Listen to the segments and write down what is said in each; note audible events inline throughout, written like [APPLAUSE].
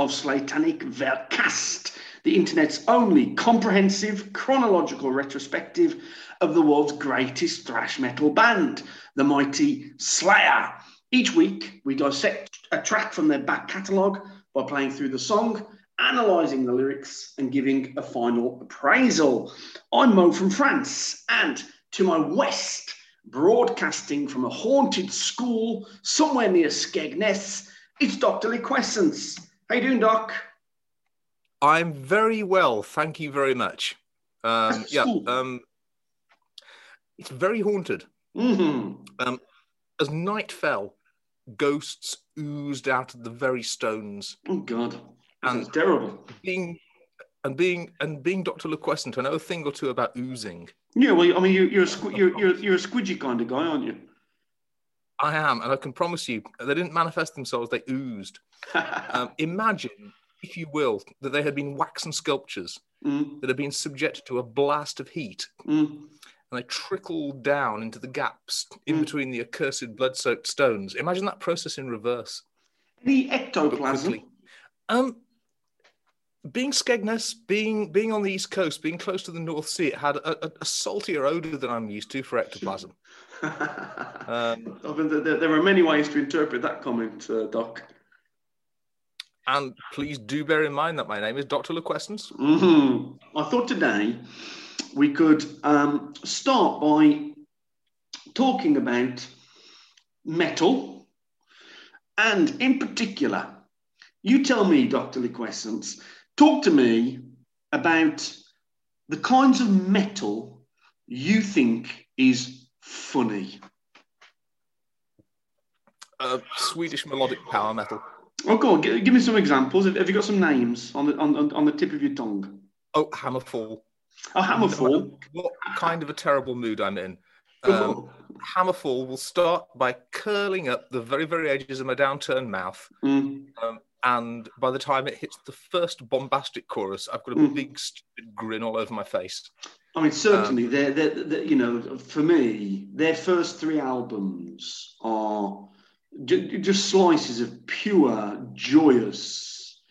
of Slatanic Vercast, the internet's only comprehensive chronological retrospective of the world's greatest thrash metal band, the mighty Slayer. Each week, we dissect a track from their back catalogue by playing through the song, analysing the lyrics, and giving a final appraisal. I'm Mo from France, and to my west, broadcasting from a haunted school somewhere near Skegness, it's Dr. Liquescence. How you doing, Doc? I'm very well, thank you very much. Um, yeah, um, it's very haunted. Mm-hmm. Um, as night fell, ghosts oozed out of the very stones. Oh God, And- terrible. Being and being and being Doctor Lequescent, I know a thing or two about oozing. Yeah, well, I mean, you, you're a squ- you're, you're you're a squidgy kind of guy, aren't you? I am, and I can promise you, they didn't manifest themselves; they oozed. [LAUGHS] Um, imagine, if you will, that they had been waxen sculptures Mm, that had been subjected to a blast of heat, mm. and they trickled down into the gaps in Mm. between the accursed blood-soaked stones. Imagine that process in reverse. The ectoplasm? Um, being Skegness, being being on the east coast, being close to the North Sea, it had a, a, a saltier odor than I'm used to for ectoplasm. [LAUGHS] Um, I mean, there, there are many ways to interpret that comment, uh, Doc. and please do bear in mind that my name is Dr. Lequescence. hmm I thought today we could um, start by talking about metal, and in particular, you tell me, Dr. Liquescence, talk to me about the kinds of metal you think is funny. Uh, Swedish melodic power metal. Oh, go on, give, give me some examples. Have have you got some names on the on, on, the tip of your tongue? Oh, Hammerfall. Oh, Hammerfall. What kind of a terrible mood I'm in. Um, Hammerfall will start by curling up the very, very edges of my downturned mouth. Mm. Um, and by the time it hits the first bombastic chorus, I've got a Mm. big stupid grin all over my face. I mean, certainly, they're, they're, they're, you know, for me, their first three albums are ju- just slices of pure, joyous,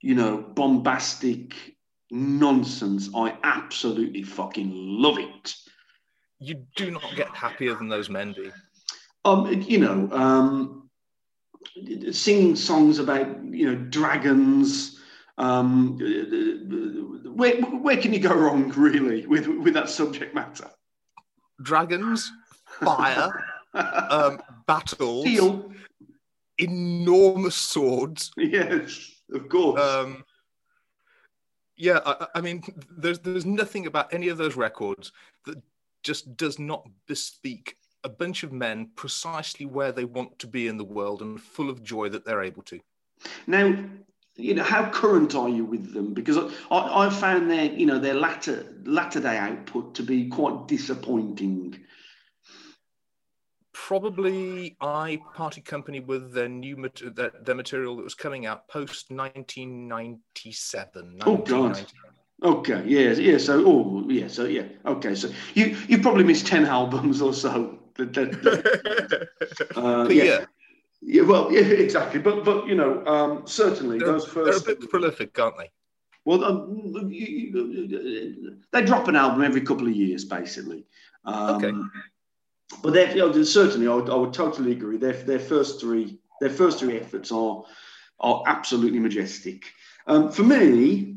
you know, bombastic nonsense. I absolutely fucking love it. You do not get happier than those men do. Um, you know, um, singing songs about you know dragons. Um, where where can you go wrong, really, with with that subject matter? Dragons, fire, [LAUGHS] um, battles, Steel, enormous swords. yes, of course. Um, yeah, I, I mean, there's there's nothing about any of those records that just does not bespeak a bunch of men precisely where they want to be in the world and full of joy that they're able to. now, you know, how current are you with them? Because I, I, found their, you know, their latter latter day output to be quite disappointing. Probably I party company with their new their, their material that was coming out post 1997. Oh, God. 1990. Okay, yeah, yeah. So, oh, yeah, so yeah, okay. So you you probably missed ten albums or so. That- that- [LAUGHS] uh, But yeah. yeah, Yeah, well, yeah, exactly. But but you know, um, certainly they're, those they're a bit prolific, aren't they? Well, um, they drop an album every couple of years, basically. Um, Okay. But they're, you know, certainly, I would, I would totally agree. Their their first three their first three efforts are are absolutely majestic. Um, for me,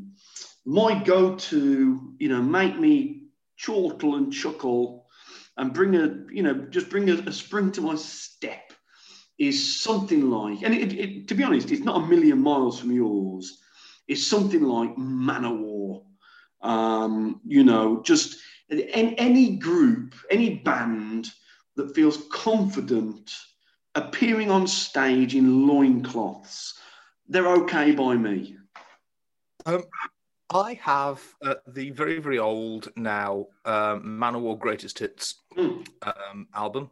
my go-to, you know, make me chortle and chuckle, and bring a, you know, just bring a, a spring to my step, is something like, and it, it, to be honest, it's not a million miles from yours. It's something like Manowar. Um, you know, just any, any group, any band that feels confident appearing on stage in loincloths, they're okay by me. Um, I have uh, the very, very old now um, Manowar Greatest Hits Hmm. um, album,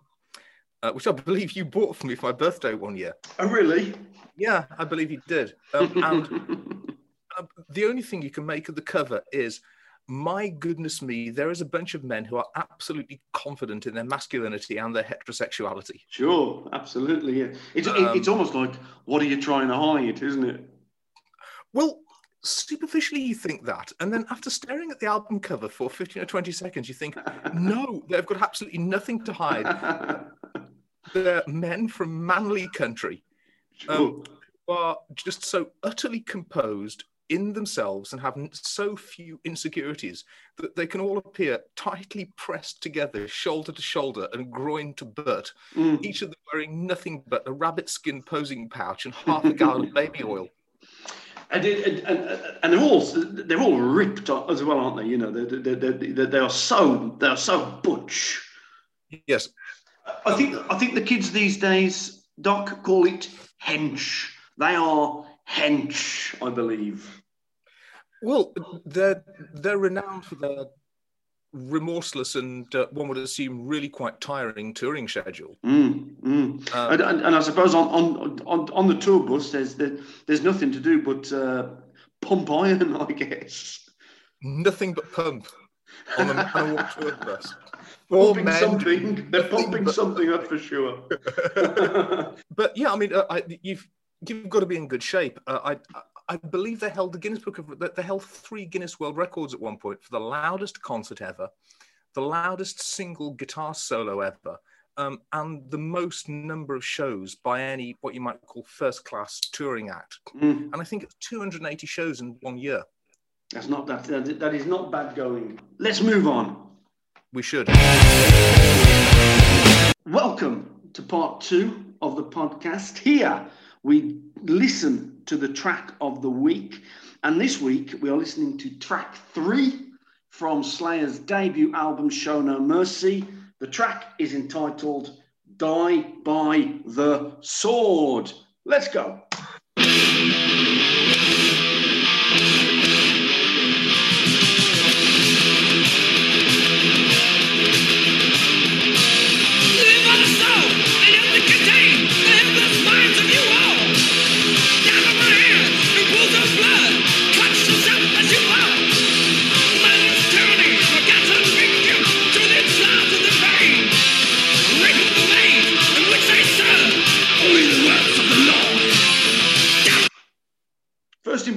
uh, which I believe you bought for me for my birthday one year. Oh, really? Yeah, I believe you did. Um, and [LAUGHS] uh, the only thing you can make of the cover is my goodness me, there is a bunch of men who are absolutely confident in their masculinity and their heterosexuality. Sure, absolutely. Yeah. It's, it- Um, it's almost like, what are you trying to hide, isn't it? Well, superficially, you think that. And then after staring at the album cover for 15 or 20 seconds, you think, [LAUGHS] no, they've got absolutely nothing to hide. They're men from manly country. Um, who are just so utterly composed in themselves and have so few insecurities that they can all appear tightly pressed together, shoulder to shoulder and groin to butt, Mm. each of them wearing nothing but a rabbit skin posing pouch and half a gallon of baby oil. And, it, and, and, and they're all they're all ripped as well, aren't they? You know, they they they they are so they are so butch. Yes, I think I think the kids these days, Doc, call it hench. They are hench, I believe. Well, they're they're renowned for their remorseless and uh, one would assume really quite tiring touring schedule. Mm, mm. Um, and, and, and I suppose on, on on on the tour bus, there's there, there's nothing to do but uh, pump iron, [LAUGHS] I guess. nothing but pump on the tour bus. Pumping men something. They're pumping but- something up for sure. [LAUGHS] But yeah, I mean, uh, I, you've you've got to be in good shape. Uh, I I believe they held the Guinness Book of they held three Guinness World Records at one point for the loudest concert ever, the loudest single guitar solo ever, um, and the most number of shows by any what you might call first class touring act. Mm, And I think it's 280 shows in one year. that's not that, that. That is not bad going. Let's move on. We should. Welcome to part two of the podcast. Here we listen to the track of the week, and this week we are listening to track three from Slayer's debut album, Show No Mercy. The track is entitled Die by the Sword. Let's go.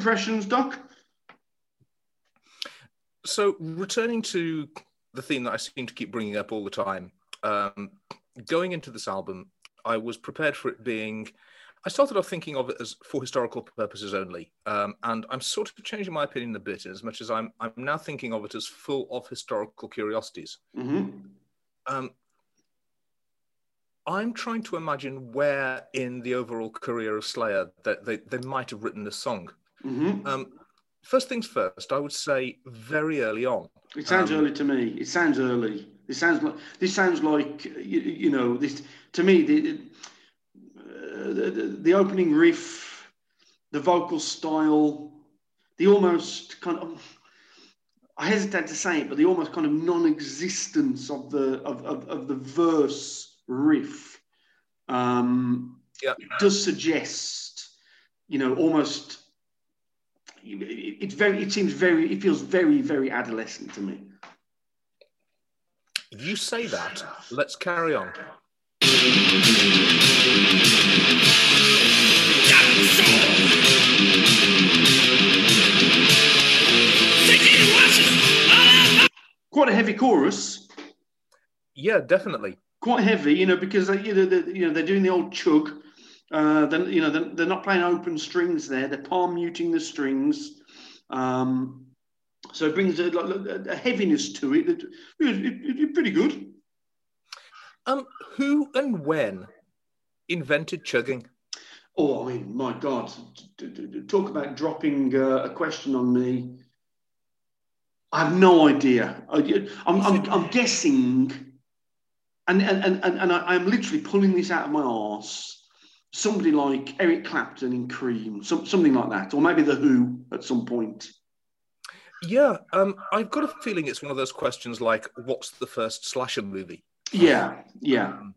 Impressions, Doc? So, returning to the theme that I seem to keep bringing up all the time, um, going into this album, I was prepared for it being. I started off thinking of it as for historical purposes only, um, and I'm sort of changing my opinion a bit as much as I'm. I'm now thinking of it as full of historical curiosities. hmm Um, I'm trying to imagine where in the overall career of Slayer that they, they might have written this song. Hmm Um, first things first, I would say very early on. It sounds Um, early to me. It sounds early. This sounds like this sounds like you, you know this to me the, uh, the the opening riff, the vocal style, the almost kind of I hesitate to say it, but the almost kind of non-existence of the of, of, of the verse riff um, Yeah. does suggest, you know, almost it's very it seems very it feels very very adolescent to me You say that. Let's carry on. Down soul. Sixteen watches all up quite a heavy chorus Yeah, definitely. quite heavy you know because they, you know they, you know they're doing the old chug uh then you know they're, they're not playing open strings there they're palm muting the strings um so it brings a, a, heaviness to it that it, it, it's pretty good Um, who and when invented chugging? Oh, I mean, my God! Talk about dropping uh, a question on me. I have no idea. I, I'm, I'm, I'm guessing, and and and and and I, I'm literally pulling this out of my arse. Somebody like Eric Clapton in Cream, some, something like that, or maybe the Who at some point. Yeah, um, I've got a feeling it's one of those questions like, "What's the first slasher movie?" Yeah, yeah. Um,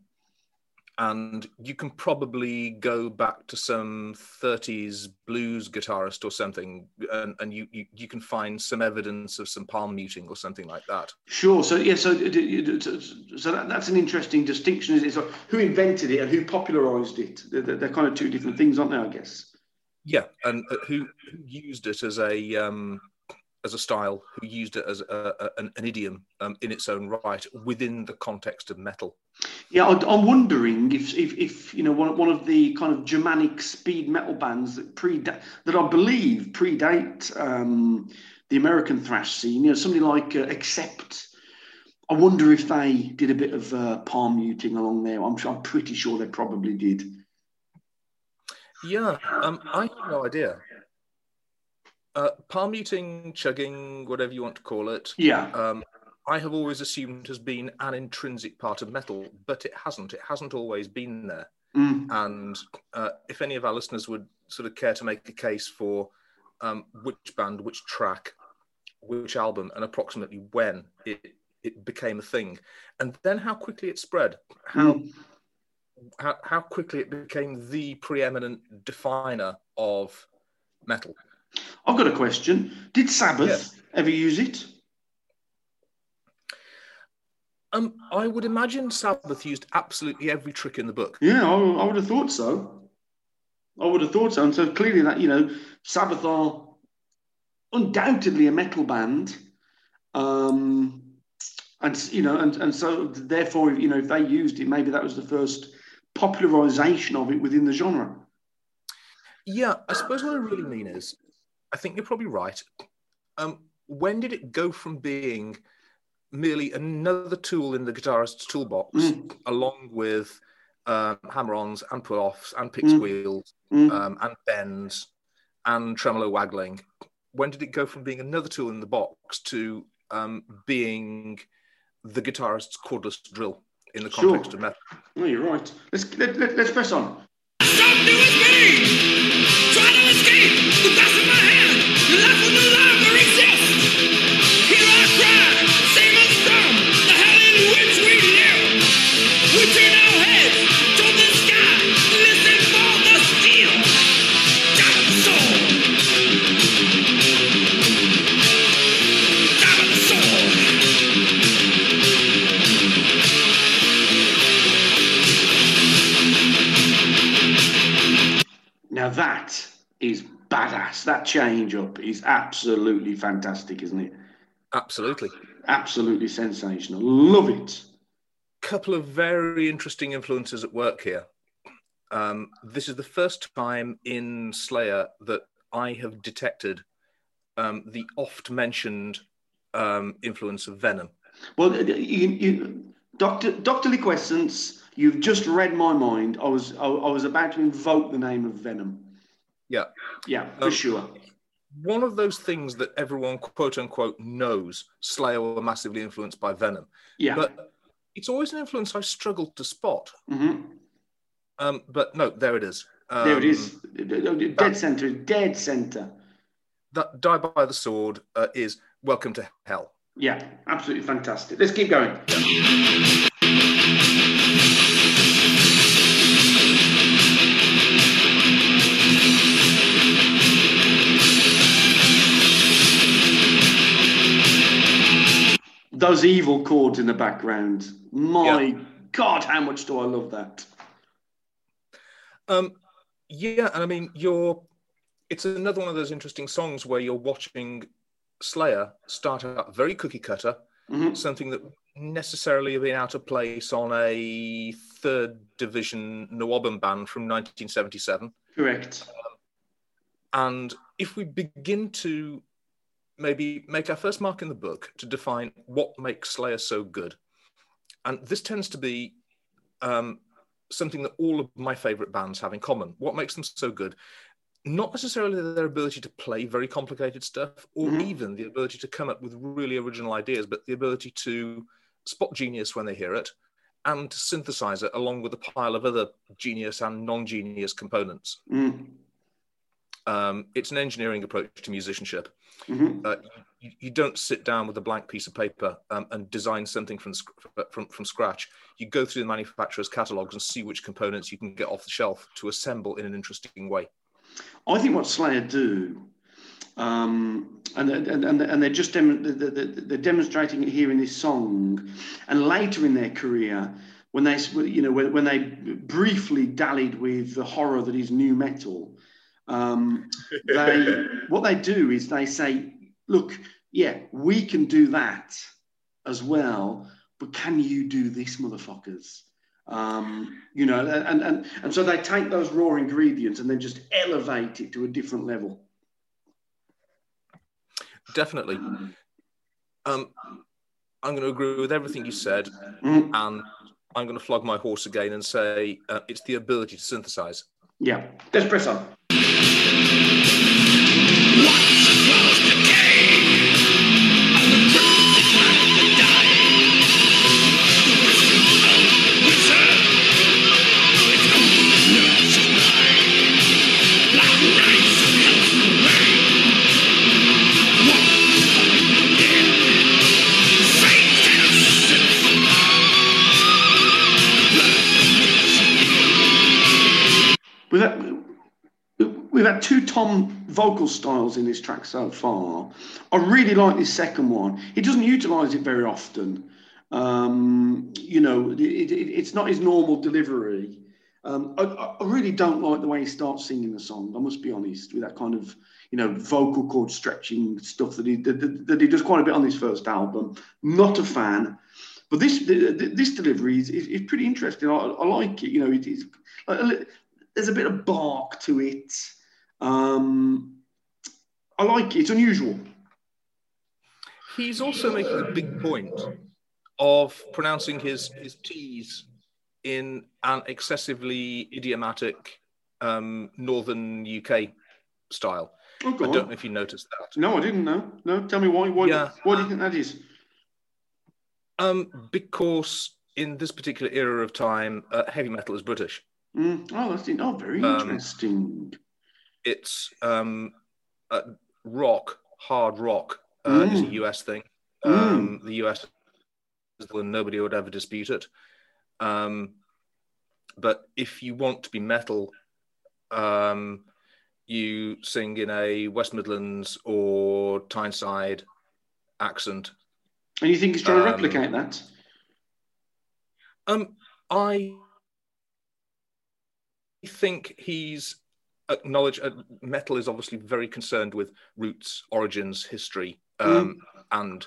and you can probably go back to some 30s blues guitarist or something, and, and you, you you can find some evidence of some palm muting or something like that. Sure. So yeah. So so that, that's an interesting distinction. Is it? So who invented it and who popularised it? They're, they're, kind of two different things, aren't they? I guess. Yeah, and uh, who, who used it as a um, as a style, who used it as a, a, an, an, idiom um, in its own right within the context of metal. Yeah, I'm wondering if, if, if you know one, one of the kind of Germanic speed metal bands that predate that I believe predate um, the American thrash scene. You know, something like uh, Accept. I wonder if they did a bit of uh, palm muting along there. I'm, I'm pretty sure they probably did. Yeah, um, I have no idea. Uh, palm muting, chugging, whatever you want to call it. Yeah. Um, I have always assumed has been an intrinsic part of metal, but it hasn't. It hasn't always been there. Mm. And uh, if any of our listeners would sort of care to make a case for um, which band, which track, which album, and approximately when it, it became a thing, and then how quickly it spread, how, Mm. how how quickly it became the preeminent definer of metal. I've got a question. Did Sabbath Yes. ever use it? Um, I would imagine Sabbath used absolutely every trick in the book. Yeah, I, I would have thought so. I would have thought so. And so clearly that, you know, Sabbath are undoubtedly a metal band. Um, and, you know, and, and so therefore, you know, if they used it, maybe that was the first popularization of it within the genre. Yeah, I suppose what I really mean is, I think you're probably right. Um, when did it go from being merely another tool in the guitarist's toolbox, Mm. along with um, hammer-ons and pull-offs and pick Mm. squeals Mm. um, and bends and tremolo waggling? When did it go from being another tool in the box to um, being the guitarist's cordless drill in the Sure. context of metal? Oh, you're right. Let's, let, let, let's press on. Stop doing me! Try to escape the back That change up is absolutely fantastic, isn't it? Absolutely. Absolutely sensational. Love it. couple of very interesting influences at work here. Um, this is the first time in Slayer that I have detected um, the oft mentioned um, influence of Venom. Well, you, you, Doctor Doctor Liquescence, you've just read my mind. I was I, I was about to invoke the name of Venom. Yeah. Yeah, for Um, sure. One of those things that everyone, quote unquote, knows Slayer were massively influenced by Venom. Yeah. But it's always an influence I've struggled to spot. Mhm. Um, but no, there it is. Um, There it is. Dead center. Dead center. That Die by the Sword uh, is Welcome to Hell. Yeah, absolutely fantastic. Let's keep going. Those evil chords in the background. My Yeah. God, how much do I love that? Um, yeah, and I mean, you're. It's another one of those interesting songs where you're watching Slayer start out very cookie cutter, Mhm. something that necessarily have been out of place on a third division NWOBHM band from 1977. Correct. Um, And if we begin to maybe make our first mark in the book to define what makes Slayer so good, and this tends to be um, something that all of my favorite bands have in common. What makes them so good? Not necessarily their ability to play very complicated stuff or Mhm. even the ability to come up with really original ideas, but the ability to spot genius when they hear it and to synthesize it along with a pile of other genius and non genius components. Mm. Um, it's an engineering approach to musicianship. Mhm. Uh, you, you don't sit down with a blank piece of paper um, and design something from, from from scratch. You go through the manufacturer's catalogs and see which components you can get off the shelf to assemble in an interesting way. I think what Slayer do, um, and, and, and, and they're just dem- they're they're demonstrating it here in this song, and later in their career, when they you know when, when they briefly dallied with the horror that is nu metal, um, [LAUGHS] they what they do is they say, look, yeah, we can do that as well, but can you do this, motherfuckers? Um, you know, and, and and so they take those raw ingredients and then just elevate it to a different level. Definitely. Um, I'm going to agree with everything you said, Mm, and I'm going to flog my horse again and say uh, it's the ability to synthesize. Yeah, let's press Tom vocal styles in this track so far. I really like this second one. He doesn't utilise it very often. Um, you know, it, it, it's not his normal delivery. Um, I, I really don't like the way he starts singing the song. I must be honest with that kind of, you know, vocal cord stretching stuff that he that, that he does quite a bit on this first album. Not a fan, but this this delivery is, is, is pretty interesting. I, I like it. You know, it is there's a bit of bark to it. Um, I like it. It's unusual. He's also making a big point of pronouncing his his T's in an excessively idiomatic um, northern UK style. Oh, I don't know if you noticed that. No, I didn't know. No, tell me why. Why, Yeah. why do you think that is? Um, because in this particular era of time, uh, heavy metal is British. Mm. Oh, that's oh, very Um, interesting. It's um, uh, rock, hard rock uh, is a Mm. US thing. Um, The US, and nobody would ever dispute it. Um, but if you want to be metal, um, you sing in a West Midlands or Tyneside accent. And you think he's trying to um, replicate that? Um, I think he's acknowledged. Uh, metal is obviously very concerned with roots, origins, history, um, and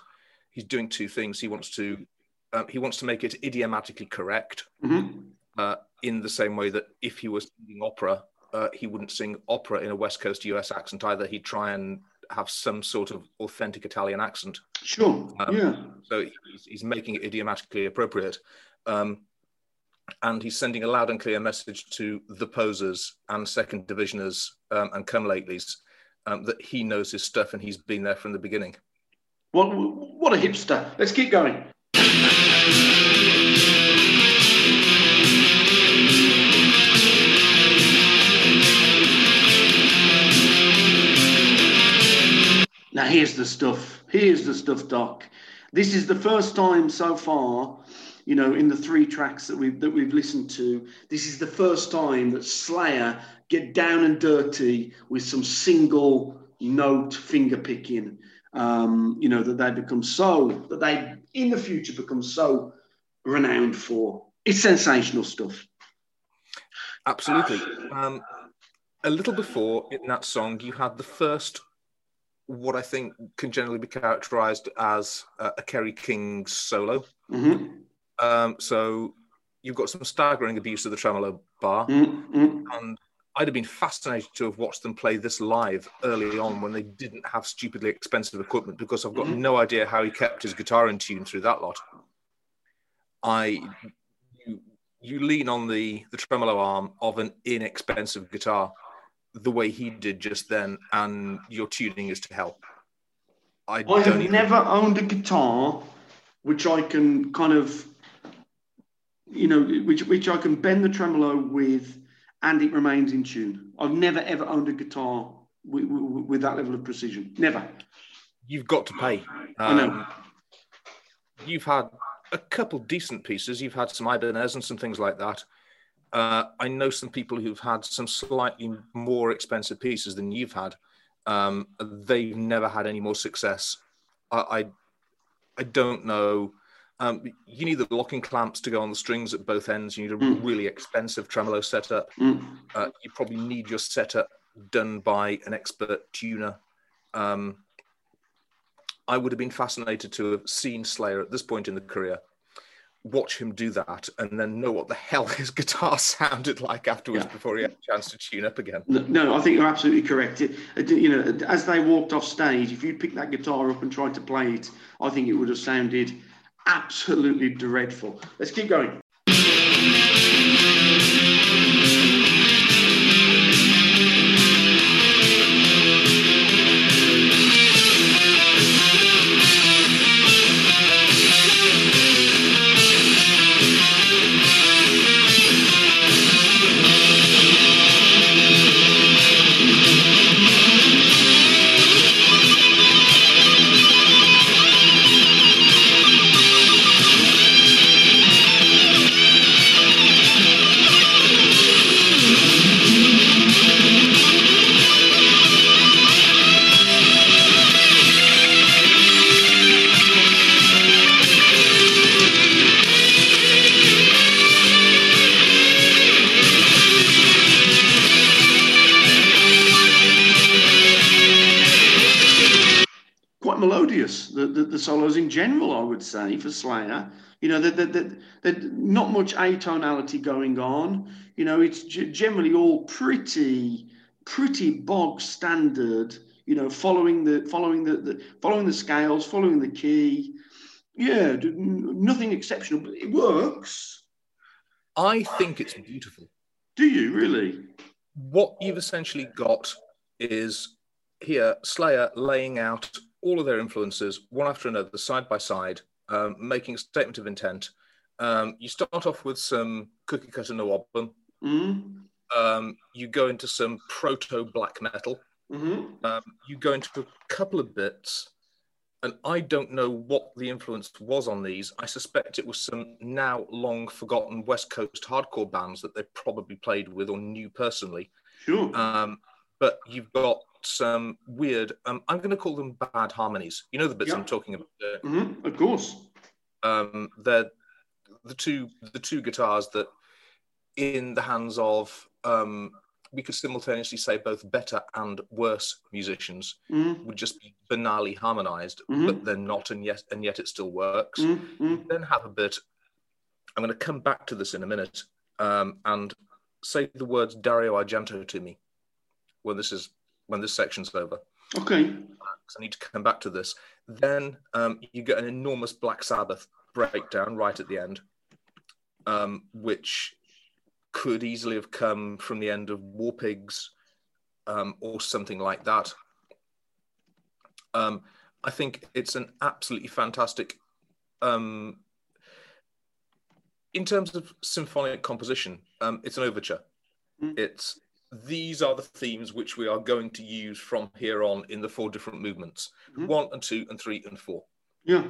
he's doing two things. He wants to um, he wants to make it idiomatically correct Mhm. uh, in the same way that if he was singing opera, uh, he wouldn't sing opera in a West Coast US accent either. He'd try and have some sort of authentic Italian accent. Sure. Um, yeah. So he's, he's making it idiomatically appropriate. Um, and he's sending a loud and clear message to the posers and second divisioners um, and come latelys um, that he knows his stuff and he's been there from the beginning. What, what a hipster. Let's keep going. Now, here's the stuff. Here's the stuff, Doc. This is the first time so far, you know, in the three tracks that we've that we've listened to. This is the first time that Slayer get down and dirty with some single note finger picking. Um, you know that they become so that they in the future become so renowned for. It's sensational stuff. Absolutely. Um, a little before in that song, you had the first, what I think can generally be characterized as a, a Kerry King solo. Mhm. Um, so you've got some staggering abuse of the tremolo bar. Mm, mm. and I'd have been fascinated to have watched them play this live early on when they didn't have stupidly expensive equipment because I've got Mhm. no idea how he kept his guitar in tune through that lot. I you, you lean on the the tremolo arm of an inexpensive guitar the way he did just then, and your tuning is to help. I, I don't have never owned a guitar which I can kind of, you know, which which I can bend the tremolo with, and it remains in tune. I've never ever owned a guitar with, with, with that level of precision. Never. You've got to pay. I know. Um, you've had a couple decent pieces. You've had some Ibanez and some things like that. Uh, I know some people who've had some slightly more expensive pieces than you've had. Um, they've never had any more success. I, I, I don't know. Um, you need the locking clamps to go on the strings at both ends. You need a Mm. really expensive tremolo setup. Mm. Uh, you probably need your setup done by an expert tuner. Um, I would have been fascinated to have seen Slayer at this point in the career, watch him do that, and then know what the hell [LAUGHS] his guitar sounded like afterwards Yeah. before he had a chance to tune up again. No, I think you're absolutely correct. It- you know, as they walked off stage, if you picked that guitar up and tried to play it, I think it would have sounded absolutely dreadful. Let's keep going. General, I would say, for Slayer. You know, that that that that not much atonality going on. You know, it's generally all pretty pretty bog standard. You know, following the following the, the following the scales, following the key. Yeah, nothing exceptional, but it works. I think it's beautiful. Do you really? What you've essentially got is here Slayer laying out all of their influences one after another, side by side, um, making a statement of intent. Um, you start off with some cookie cutter no album. Mm? Um, you go into some proto black metal. Mm-hmm. Um, you go into a couple of bits, and I don't know what the influence was on these. I suspect it was some now long forgotten West Coast hardcore bands that they probably played with or knew personally. Sure. Um, but you've got some weird, um, I'm going to call them bad harmonies. You know the bits Yeah. I'm talking about. Uh, hmm Of course. um, they're the two the two guitars that, in the hands of, um, we could simultaneously say both better and worse musicians Mm, would just be banally harmonized, Mhm. but they're not, and yet and yet it still works. mm, mm. You then have a bit. I'm going to come back to this in a minute, um, and say the words Dario Argento to me when this is when this section's over. Okay. because I need to come back to this. Then um, you get an enormous Black Sabbath breakdown right at the end, um, which could easily have come from the end of War Pigs um, or something like that. Um, I think it's an absolutely fantastic. Um, in terms of symphonic composition, um, it's an overture. Mm. It's these are the themes which we are going to use from here on in the four different movements Mhm. one and two and three and four Yeah.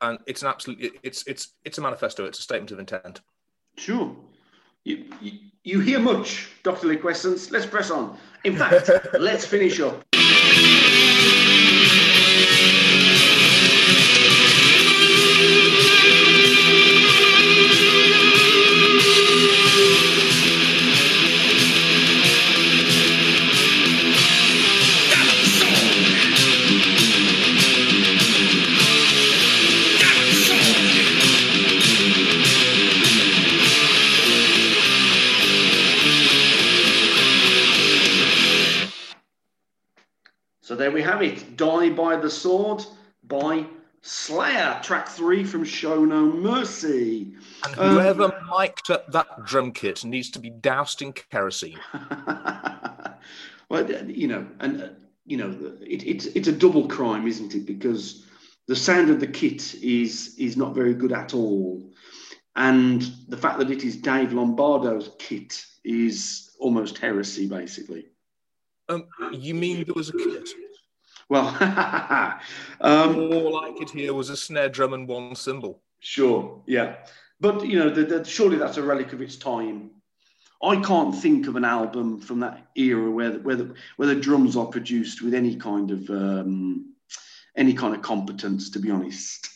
and it's an absolute it's it's it's a manifesto it's a statement of intent Sure. You, you, you hear much, Dr. Liquescence. Let's press on. In fact, [LAUGHS] let's finish up. The Sword by Slayer, track three from Show No Mercy. and Um, whoever mic'd up that drum kit needs to be doused in kerosene [LAUGHS] well, you know, and uh, you know, it, it's it's a double crime, isn't it? Because the sound of the kit is is not very good at all, and the fact that it is Dave Lombardo's kit is almost heresy, basically. Um, you mean there was a kit? Well, [LAUGHS] um, All I could hear was a snare drum and one cymbal. Sure, yeah, but you know, the, the, surely that's a relic of its time. I can't think of an album from that era where the, where the, where the drums are produced with any kind of um, any kind of competence. To be honest,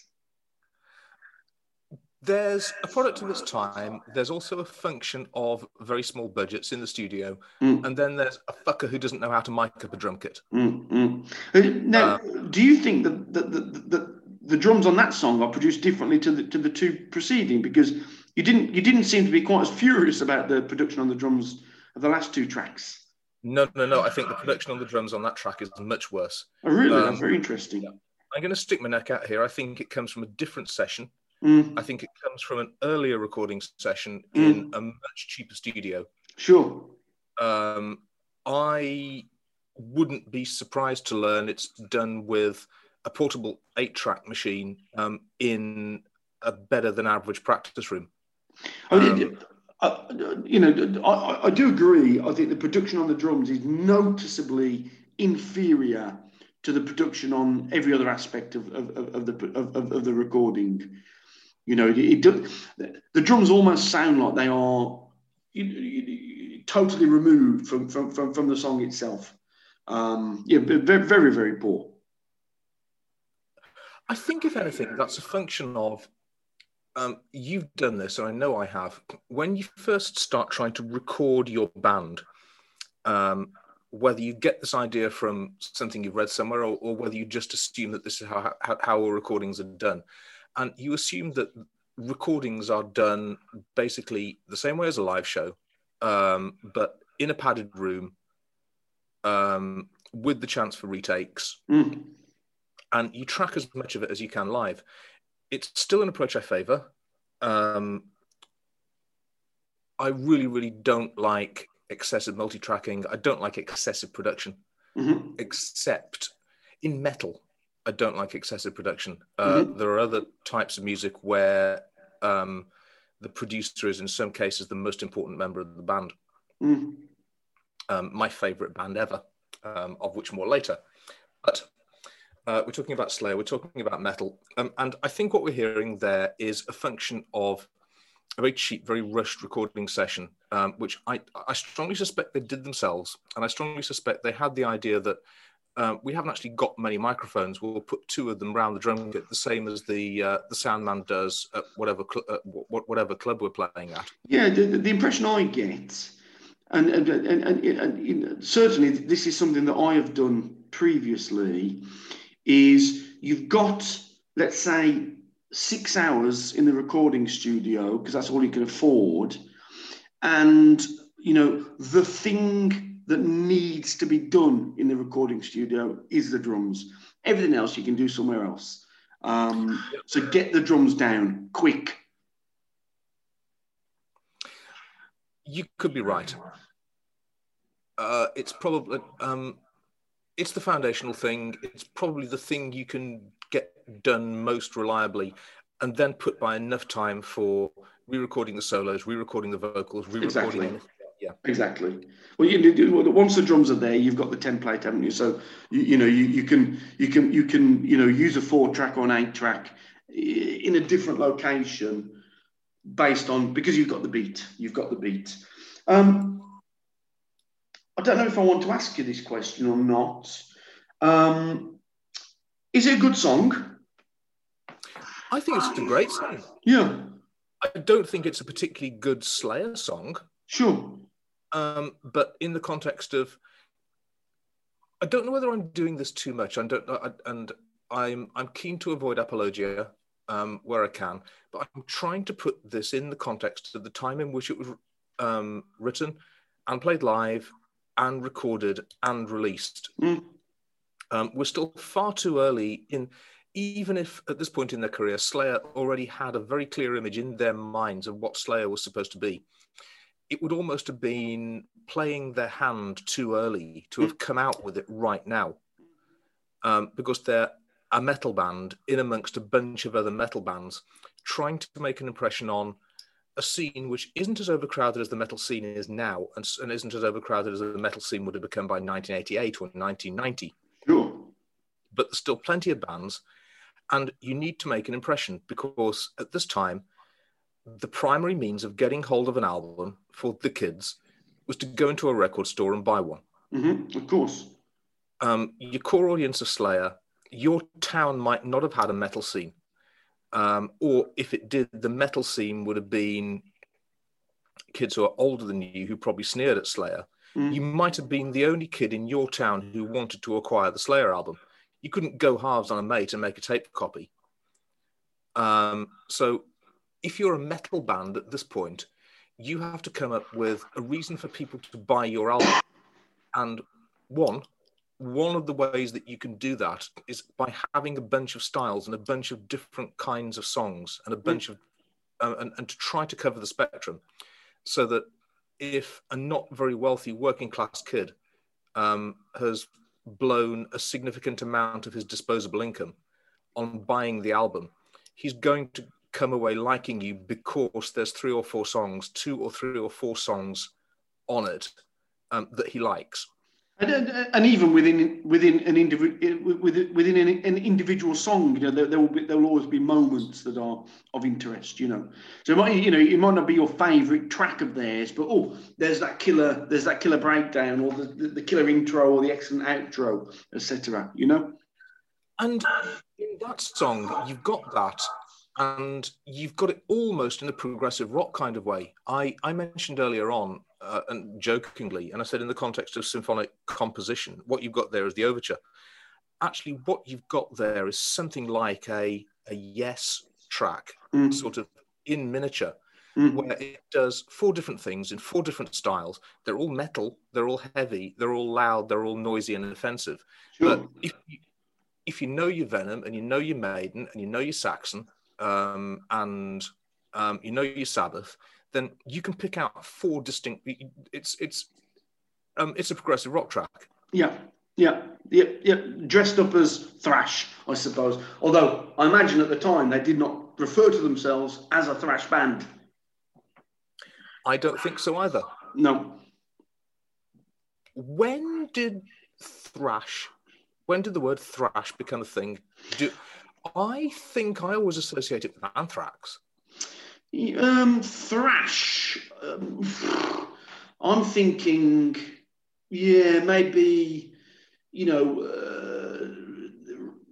There's a product of its time. There's also a function of very small budgets in the studio, Mm. and then there's a fucker who doesn't know how to mic up a drum kit. Mm, mm. Uh, Now, do you think that the, the, the, the drums on that song are produced differently to the to the two preceding? Because you didn't you didn't seem to be quite as furious about the production on the drums of the last two tracks. No, no, no. I think the production on the drums on that track is much worse. Oh, really? Um, That's very interesting. I'm going to stick my neck out here. I think it comes from a different session. Mm, I think it comes from an earlier recording session in a much cheaper studio. sure. Um, I wouldn't be surprised to learn it's done with a portable eight track machine um, in a better than average practice room. I mean, Um, uh, you know, I, I- I do agree. I think the production on the drums is noticeably inferior to the production on every other aspect of, of, of, of the of, of the recording. You know, it, it the drums almost sound like they are totally removed from, from, from, from the song itself. Um, yeah, very, very, very poor. I think, if anything, that's a function of um, you've done this, and I know I have. When you first start trying to record your band, um, whether you get this idea from something you've read somewhere or, or whether you just assume that this is how, how, how all recordings are done, and you assume that recordings are done basically the same way as a live show, um, but in a padded room um, with the chance for retakes Mm, and you track as much of it as you can live. It's still an approach I favor. Um, I really, really don't like excessive multi-tracking. I don't like excessive production, mhm, except in metal. I don't like excessive production. Uh, There are other types of music where um, the producer is, in some cases, the most important member of the band. mm. Um, my favorite band ever, um, of which more later. But uh, we're talking about Slayer, we're talking about metal. Um, and I think what we're hearing there is a function of a very cheap, very rushed recording session, um, which I, I strongly suspect they did themselves. And I strongly suspect they had the idea that uh, we haven't actually got many microphones. We'll put two of them round the drum kit, the same as the uh, the sound man does at whatever cl- uh, wh- whatever club we're playing at. Yeah, the, the- impression I get, and, and, and, and, and, certainly this is something that I have done previously, is you've got, let's say, six hours in the recording studio, because that's all you can afford. And, you know, the thing that needs to be done in the recording studio is the drums. Everything else you can do somewhere else. Um, so get the drums down quick. You could be right. Uh, it's probably um, it's the foundational thing. It's probably the thing you can get done most reliably, and then put by enough time for re-recording the solos, re-recording the vocals, re-recording. Exactly. Anything. Yeah, Exactly. Well, you, you, once the drums are there, you've got the template, haven't you? So you, you know you, you can you can you can you know use a four track or an eight track in a different location based on because you've got the beat. You've got the beat. Um, I don't know if I want to ask you this question or not. Um, is it a good song? I think it's a great song. Yeah, I don't think it's a particularly good Slayer song, sure. Um, but in the context of, I don't know whether I'm doing this too much. I don't, I, and I'm I'm keen to avoid apologia um, where I can, but I'm trying to put this in the context of the time in which it was um, written and played live and recorded and released. Mm. Um, we're still far too early in, even if at this point in their career, Slayer already had a very clear image in their minds of what Slayer was supposed to be. It would almost have been playing their hand too early to have come out with it right now, um, because they're a metal band in amongst a bunch of other metal bands, trying to make an impression on a scene which isn't as overcrowded as the metal scene is now, and, and isn't as overcrowded as the metal scene would have become by 1988 or 1990. Sure. But there's still plenty of bands, and you need to make an impression because at this time, the primary means of getting hold of an album for the kids was to go into a record store and buy one. hmm Of course. um, your core audience of Slayer, your town might not have had a metal scene. Um, or if it did, the metal scene would have been kids who are older than you who probably sneered at Slayer. Mm. You might have been the only kid in your town who wanted to acquire the Slayer album. You couldn't go halves on a mate and make a tape copy. Um, so if you're a metal band at this point, you have to come up with a reason for people to buy your album. And one, one of the ways that you can do that is by having a bunch of styles and a bunch of different kinds of songs and a bunch of uh, and, and to try to cover the spectrum so that if a not very wealthy working class kid um, has blown a significant amount of his disposable income on buying the album he's going to come away liking you because there's three or four songs two or three or four songs on it um, that he likes And, and, and even within within an individual within, within an, an individual song, you know, there, there will be there will always be moments that are of interest. You know, so it might, you know it might not be your favourite track of theirs, but oh, there's that killer there's that killer breakdown or the, the, the killer intro or the excellent outro, etc. You know. And in that song, you've got that, and you've got it almost in a progressive rock kind of way. I, I mentioned earlier on, uh, and jokingly, and I said in the context of symphonic composition, what you've got there is the overture. Actually, what you've got there is something like a, a yes track, Mm. sort of in miniature, Mm. where it does four different things in four different styles. They're all metal, they're all heavy, they're all loud, they're all noisy and offensive. Sure. But if you, if you know your Venom and you know your Maiden and you know your Saxon um, and um, you know your Sabbath, then you can pick out four distinct. It's it's um, it's a progressive rock track. Yeah, yeah, yeah, yeah. Dressed up as thrash, I suppose. Although I imagine at the time they did not refer to themselves as a thrash band. I don't think so either. No. When did thrash? When did the word thrash become a thing? Do I think I always associate it with Anthrax. Um, thrash. Um, I'm thinking, yeah, maybe, you know, uh,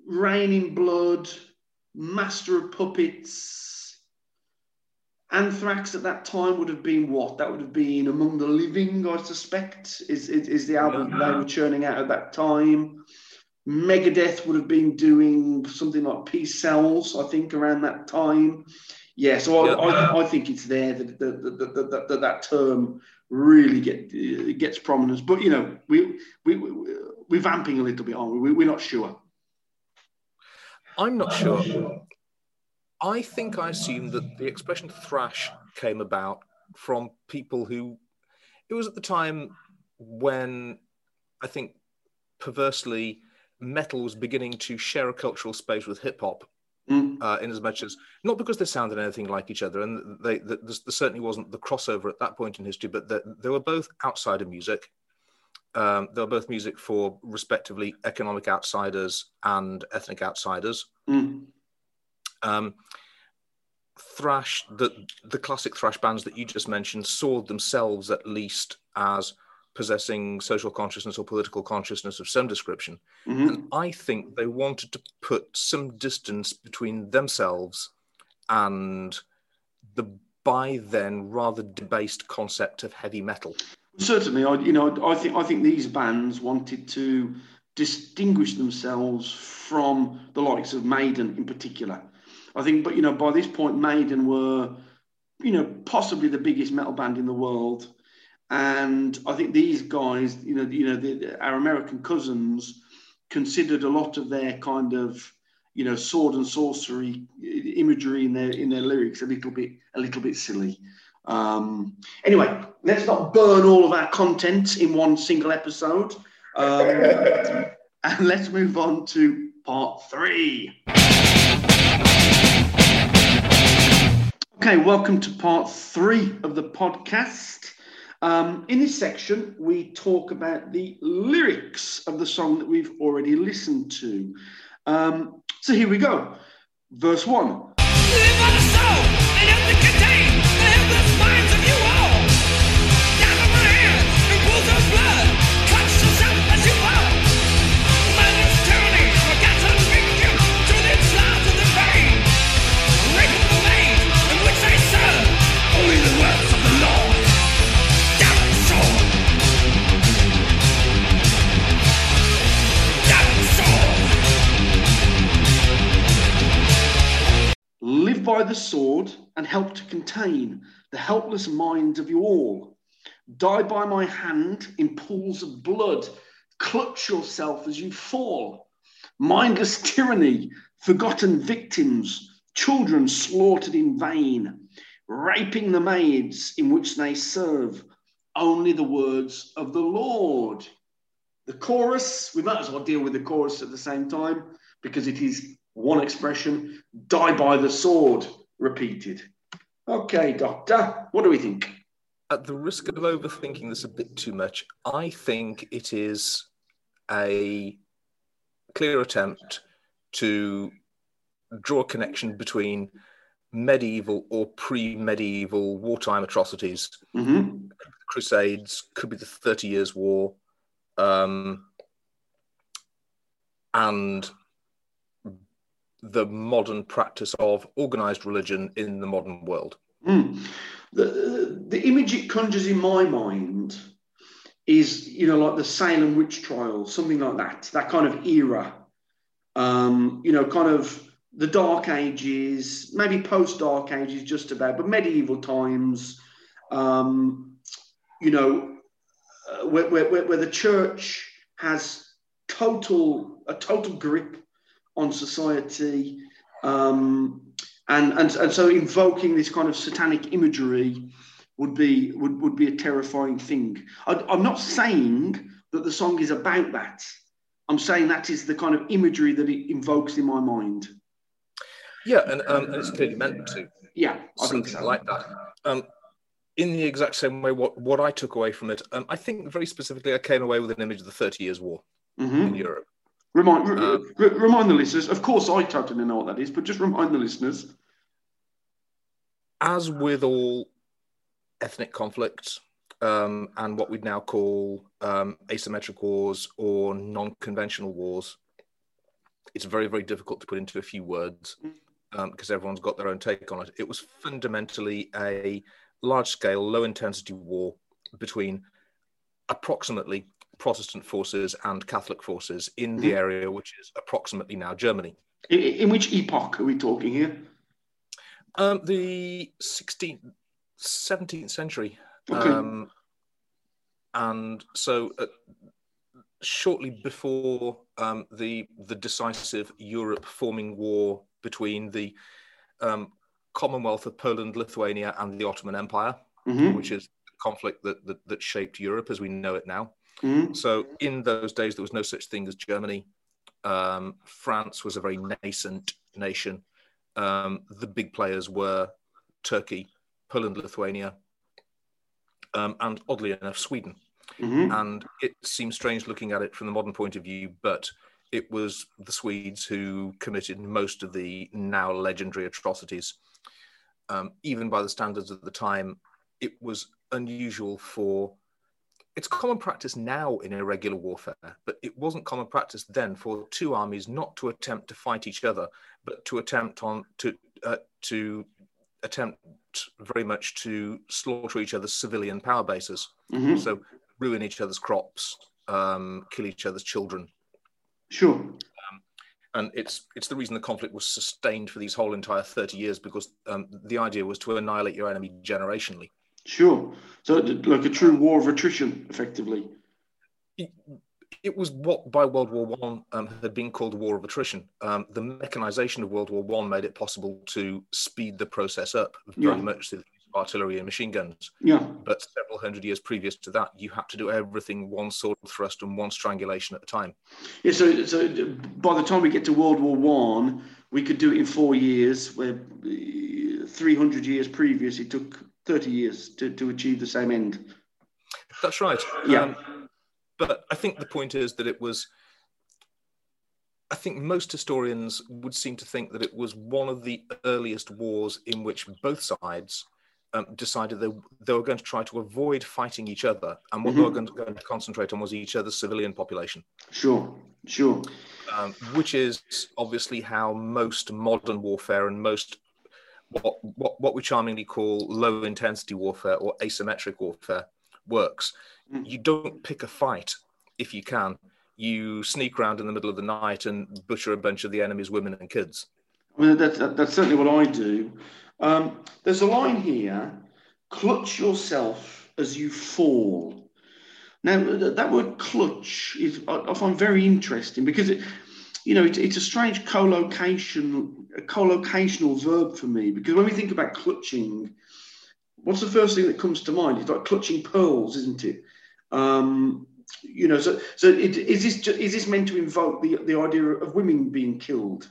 Reign in Blood, Master of Puppets. Anthrax at that time would have been what? That would have been Among the Living, I suspect, is, is, is the album they were churning out at that time. Megadeth would have been doing something like Peace Sells, I think, around that time. Yeah, so I, Yeah. I, I think it's there that that, that, that, that, that, that term really get uh, gets prominence. But you know, we we, we we're vamping a little bit, aren't we? we? We're not sure. I'm not sure. I think I assume that the expression thrash came about from people who it was at the time when I think perversely metal was beginning to share a cultural space with hip hop. Mm. Uh, in as much as not because they sounded anything like each other, and they, th there certainly wasn't the crossover at that point in history, but that they were both outsider music. Um, they were both music for respectively economic outsiders and ethnic outsiders Mm. um, thrash the the classic thrash bands that you just mentioned saw themselves at least as possessing social consciousness or political consciousness of some description Mhm. and i think they wanted to put some distance between themselves and the by then rather debased concept of heavy metal Certainly, I you know I think I think these bands wanted to distinguish themselves from the likes of Maiden in particular. I think, but you know, by this point, Maiden were, you know, possibly the biggest metal band in the world, and I think these guys, you know, you know, the, our American cousins, considered a lot of their kind of, you know, sword and sorcery imagery in their in their lyrics a little bit a little bit silly. Um, anyway, let's not burn all of our content in one single episode. Um, [LAUGHS] and let's move on to part three. Okay, Okay, welcome to part three of the podcast. Um, in this section, we talk about the lyrics of the song that we've already listened to. Um, so here we go. Verse 1. By the sword and help to contain the helpless minds of you all. Die by my hand in pools of blood. Clutch yourself as you fall. Mindless tyranny, forgotten victims, children slaughtered in vain, raping the maids in which they serve. Only the words of the Lord. The chorus, we might as well deal with the chorus at the same time because it is one expression die by the sword repeated. Okay, Doctor, what do we think? At the risk of overthinking this a bit too much, I think it is a clear attempt to draw a connection between medieval or pre-medieval wartime atrocities hmm crusades could be the 30 years war um, and the modern practice of organized religion in the modern world Mm. The, the image it conjures in my mind is, you know, like the Salem witch trials, something like that, that kind of era. Um, you know, kind of the Dark Ages, maybe post Dark Ages, just about, but medieval times. Um, you know, uh, where, where, where, where the church has total a total grip on society. Um, and, and and so invoking this kind of satanic imagery would be would, would be a terrifying thing. I, I'm not saying that the song is about that. I'm saying that is the kind of imagery that it invokes in my mind. yeah and, um, and it's clearly meant to Yeah, I think something so. like that. Um, in the exact same way, what, what I took away from it, um, I think very specifically, I came away with an image of the Thirty Years' War Mhm. in Europe. Remind Uh, re- remind the listeners. Of course, I totally know what that is, but just remind the listeners. As with all ethnic conflicts um, and what we'd now call um, asymmetric wars or non-conventional wars, it's very very difficult to put into a few words um, because everyone's got their own take on it. It was fundamentally a large-scale, low-intensity war between approximately Protestant forces and Catholic forces in the Mhm. area, which is approximately now Germany. In, in which epoch are we talking here? Um, the 16th, 17th century. Okay. Um, and so, uh, shortly before um, the the decisive Europe forming war between the um, Commonwealth of Poland, Lithuania, and the Ottoman Empire, Mhm. which is conflict that, that that shaped Europe as we know it now. Mhm. So in those days, there was no such thing as Germany. Um, France was a very nascent nation. Um, the big players were Turkey, Poland, Lithuania, um, and oddly enough, Sweden. Mhm. And it seems strange looking at it from the modern point of view, but it was the Swedes who committed most of the now legendary atrocities. Um, even by the standards of the time, it was unusual for. It's common practice now in irregular warfare, but it wasn't common practice then for two armies not to attempt to fight each other, but to attempt on to uh, to attempt very much to slaughter each other's civilian power bases. Mhm. So ruin each other's crops, um, kill each other's children, Sure. and it's it's the reason the conflict was sustained for these whole entire thirty years because um, the idea was to annihilate your enemy generationally. Sure. So, like a true war of attrition, effectively. It, it was what by World War One um, had been called a war of attrition. Um, the mechanization of World War One made it possible to speed the process up very Yeah. much through the use of artillery and machine guns. Yeah. But several hundred years previous to that, you had to do everything one sword thrust and one strangulation at a time. Yeah. So, so by the time we get to World War One, we could do it in four years. Where uh, 300 years previous, it took 30 years to, to achieve the same end. That's right. Yeah. Um, but I think the point is that it was. I think most historians would seem to think that it was one of the earliest wars in which both sides um, decided they, they were going to try to avoid fighting each other, and what they were going to, going to concentrate on was each other's civilian population, Sure, sure. um, which is obviously how most modern warfare and most what, what, what we charmingly call low intensity warfare or asymmetric warfare works. Mm. You don't pick a fight if you can. You sneak around in the middle of the night and butcher a bunch of the enemy's women and kids. I mean, that's, that's certainly what I do. Um, there's a line here clutch yourself as you fall. Now, that word clutch is, I, I find very interesting because it, you know, it, it's a strange collocation, a collocational verb for me because when we think about clutching, what's the first thing that comes to mind? It's like clutching pearls, isn't it? Um, you know, so so it, is this is this meant to invoke the the idea of women being killed?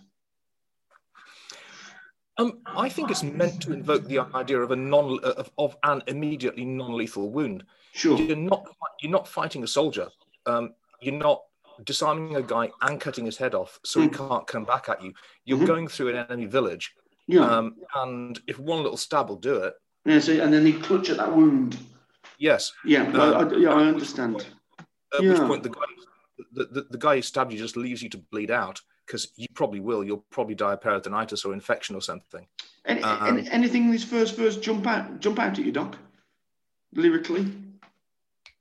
Um, I think it's meant to invoke the idea of a non of, of an immediately non-lethal wound. Sure. You're not you're not fighting a soldier. Um, you're not disarming a guy and cutting his head off so he can't come back at you. You're Mhm. going through an enemy village, Yeah. um, and if one little stab will do it, yeah. So, and then they clutch at that wound. yes. Yeah. Um, I, I, yeah. I understand. At which point the guy the, the, the guy who stabbed you just leaves you to bleed out because you probably will. You'll probably die of peritonitis or infection or something. Any, Um, any, anything in this first verse jump out jump out at you, Doc? Lyrically.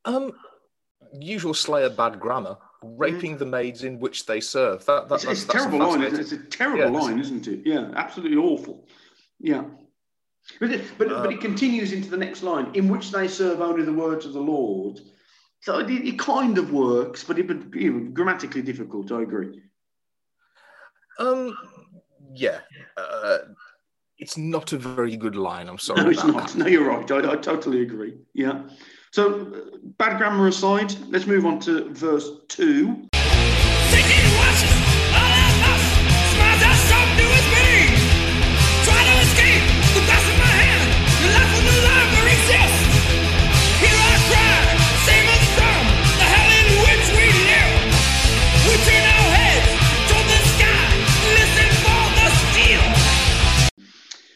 Um, usual Slayer bad grammar, raping the maids in which they serve. That, that, It's, that's, it's a that's terrible line. It's, it's a terrible Yeah. line, isn't it? Yeah. Absolutely awful. Yeah. But it, but, but Uh, it continues into the next line, in which they serve only the words of the Lord. So it, it kind of works, but it would you know, grammatically difficult. I agree. Um, yeah, uh, it's not a very good line. I'm sorry. No, it's not. that. No, you're right. I, I totally agree. Yeah. So, bad grammar aside, let's move on to verse two.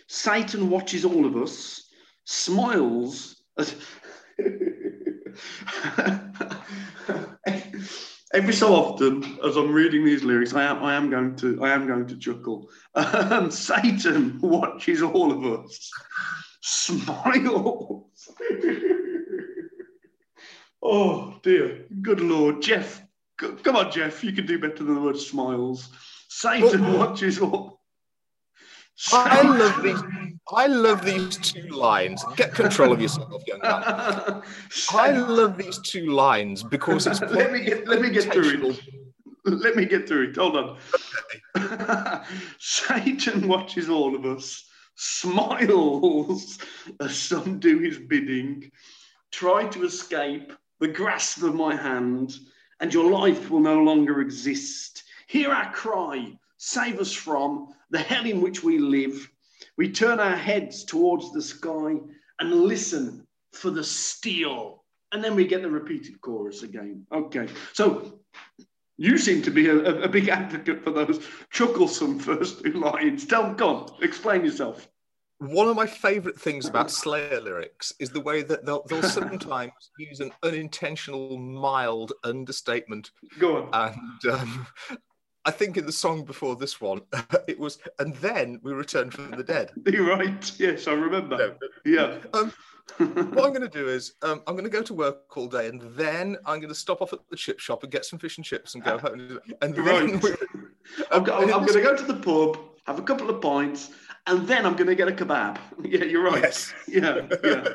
Satan watches all of us. Smiles us stop do his bidding. Try to escape the grasp of my hand. Your life will no longer exist. Hear our cry, save us from the hell in which we live. We turn our heads toward the sky, listen for the steel. Satan watches all of us, smiles. As... Every so often, as I'm reading these lyrics, I am, I am going to, I am going to chuckle. Um, [LAUGHS] Satan watches all of us, smiles. [LAUGHS] oh dear, good lord, Jeff, come on, Jeff, you can do better than the word smiles. Satan watches all. I love these. [LAUGHS] I love these two lines. Get control of yourself, young man. [LAUGHS] I love these two lines because it's let me get let me get through it. Let me get through it. Hold on. [LAUGHS] Satan watches all of us, smiles as some do his bidding. Try to escape the grasp of my hand, and your life will no longer exist. Hear our cry, save us from the hell in which we live. We turn our heads towards the sky and listen for the steel. And then we get the repeated chorus again. Okay. So you seem to be a, a- big advocate for those chucklesome first two lines. Tell go on, explain yourself. One of my favourite things about Slayer lyrics is the way that they'll, they'll sometimes [LAUGHS] use an unintentional, mild understatement Go on. and um, I think in the song before this one, [LAUGHS] it was, and then we returned from the dead. [LAUGHS] You're right. Yes, I remember. No. Yeah. Um, [LAUGHS] what I'm going to do is um, I'm going to go to work all day, and then I'm going to stop off at the chip shop and get some fish and chips and go home. And then Right. I'm, I'm going to go to the pub, have a couple of pints, and then I'm going to get a kebab. Yeah, you're right. Yes. Yeah, yeah.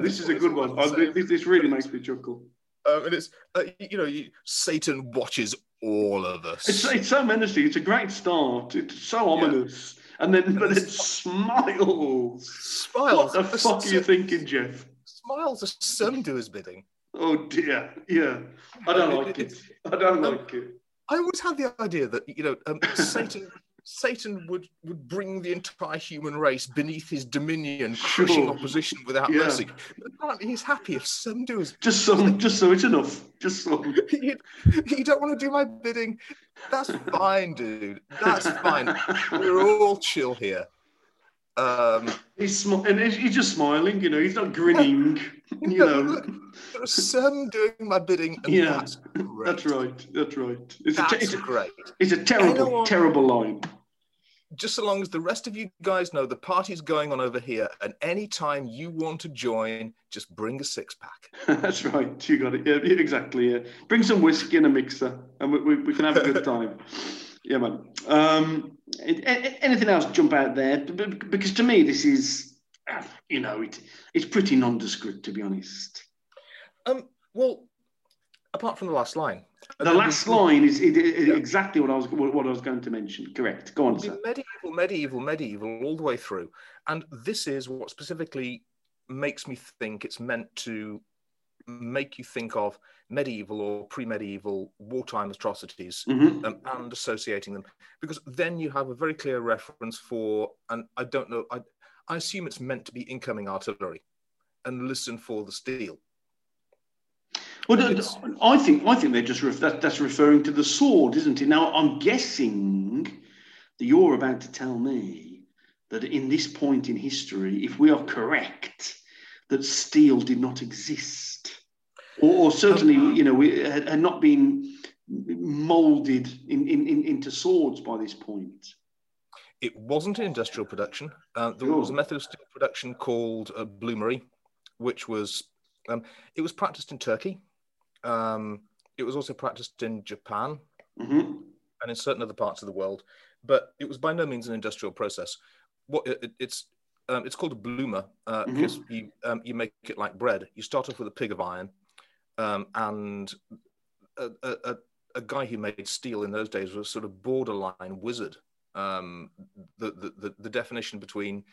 this is a good one. This, this really makes me chuckle. Um, and it's uh, you know you, Satan watches all of us. It's, it's so menacing. It's a great start. It's so ominous. And then, but it smiles. Smiles. What the fuck are you thinking, Jeff? Smiles as some do his bidding. Oh dear. Yeah. I don't like it. I don't like it. I always had the idea that you know um, [LAUGHS] Satan Satan would, would bring the entire human race beneath his dominion, crushing opposition without Yeah. mercy. Apparently he's happy if some do his Just some, just so it's enough. Just some. [LAUGHS] you, you don't want to do my bidding. That's fine, dude. That's fine. We're all chill here. Um, He's smi- and he's just smiling. You know, he's not grinning. [LAUGHS] You know, Look, there are some doing my bidding, and Yeah, that's great. that's right. That's right. It's a, That's it's a, great. it's a terrible, Anyone- terrible line. Just so long as the rest of you guys know the party's going on over here, and any time you want to join, just bring a six pack. [LAUGHS] That's right. You got it. Yeah, exactly. Yeah. Bring some whiskey and a mixer, and we, we, we can have a good [LAUGHS] time. yeah, man. Um, anything else jump out there? Because to me, this is, uh, you know, it, it's pretty nondescript, to be honest. Um, well, apart from the last line, The last line is it, it- exactly what I was what I was going to mention. Correct. Go on, sir. medieval, medieval, medieval all the way through. And this is what specifically makes me think it's meant to make you think of medieval or pre-medieval wartime atrocities hmm um, and associating them, because then you have a very clear reference for, and I don't know, I, I assume it's meant to be incoming artillery, and listen for the steel. Well, It's- I think I think they're just ref- that, that's referring to the sword, isn't it? Now I'm guessing that you're about to tell me that in this point in history, if we are correct, that steel did not exist, or, or certainly um, you know we had, had not been molded in, in, in, into swords by this point. It wasn't in industrial production. Uh, there was a method of steel production called uh, bloomery, which was um, it was practiced in Turkey. Um, it was also practiced in Japan hmm and in certain other parts of the world, but it was by no means an industrial process. What it, it- it's um, it's called a bloomer uh, Mhm. because you um, you make it like bread. You start off with a pig of iron, um, and a, a, a guy who made steel in those days was sort of borderline wizard. Um, the, the, the definition between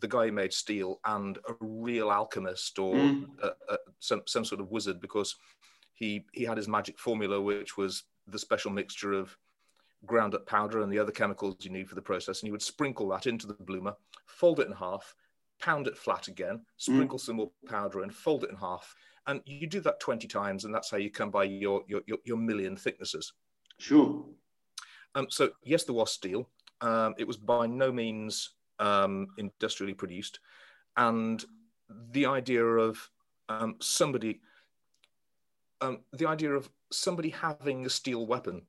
the guy who made steel and a real alchemist or Mm. uh uh some some sort of wizard because he he had his magic formula which was the special mixture of ground up powder and the other chemicals you need for the process and he would sprinkle that into the bloomer fold it in half pound it flat again sprinkle some more powder and fold it in half and you do that 20 times and that's how you come by your your, your, your million thicknesses Sure. Um, so yes, there was steel. Um, it was by no means um, industrially produced, and the idea of um, somebody, um, the idea of somebody having a steel weapon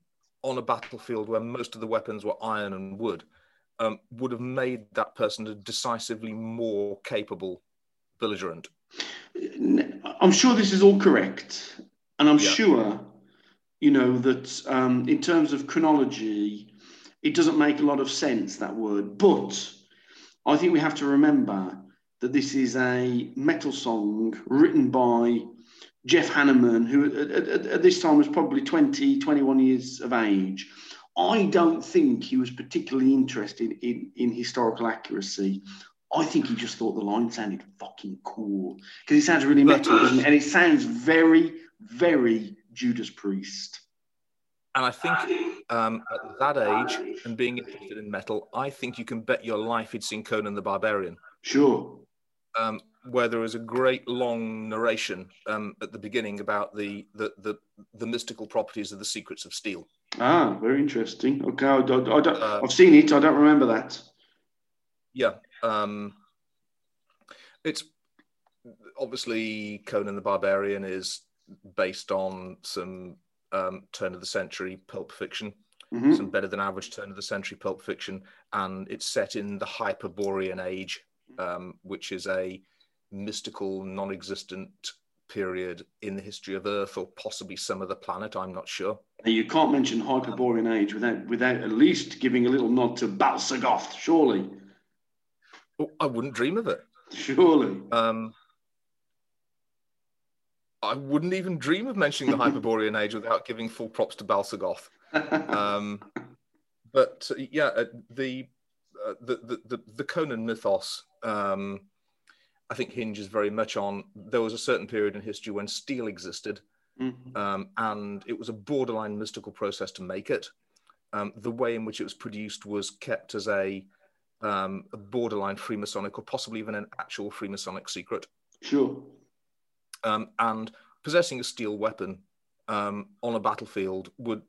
on a battlefield where most of the weapons were iron and wood, um, would have made that person a decisively more capable belligerent. I'm sure this is all correct, and I'm Yeah. sure, you know, that um, in terms of chronology, it doesn't make a lot of sense that word. But I think we have to remember that this is a metal song written by Jeff Hanneman, who at, at- at this time was probably 20, 21 years of age. I don't think he was particularly interested in, in historical accuracy. I think he just thought the line sounded fucking cool because it sounds really metal, and it sounds very, very Judas Priest. And I think um, at that age and being interested in metal, I think you can bet your life he'd seen Conan the Barbarian. Sure. um, where there is a great long narration um, at the beginning about the, the, the, the mystical properties of the secrets of steel. Ah, very interesting. Okay, I, don't- I don't, Uh, I've seen it. I don't remember that. Yeah. Um, it's obviously Conan the Barbarian is based on some um, turn of the century pulp fiction, Mhm. some better than average turn of the century pulp fiction, and it's set in the Hyperborean age, um, which is a mystical, non existent period in the history of Earth or possibly some other planet. I'm not sure. Now, You can't mention Hyperborean age without without at least giving a little nod to Bal-Sagoth. Surely, Oh, I wouldn't dream of it. surely. Um, I wouldn't even dream of mentioning the Hyperborean age without giving full props to Bal-Sagoth. [LAUGHS] Um, but uh, yeah, uh, the, uh, the, the the the Conan mythos, um, I think, hinges very much on there was a certain period in history when steel existed, Mhm. um, and it was a borderline mystical process to make it. um, the way in which it was produced was kept as a, um, a borderline Freemasonic or possibly even an actual Freemasonic secret. Sure. Um, and possessing a steel weapon um, on a battlefield would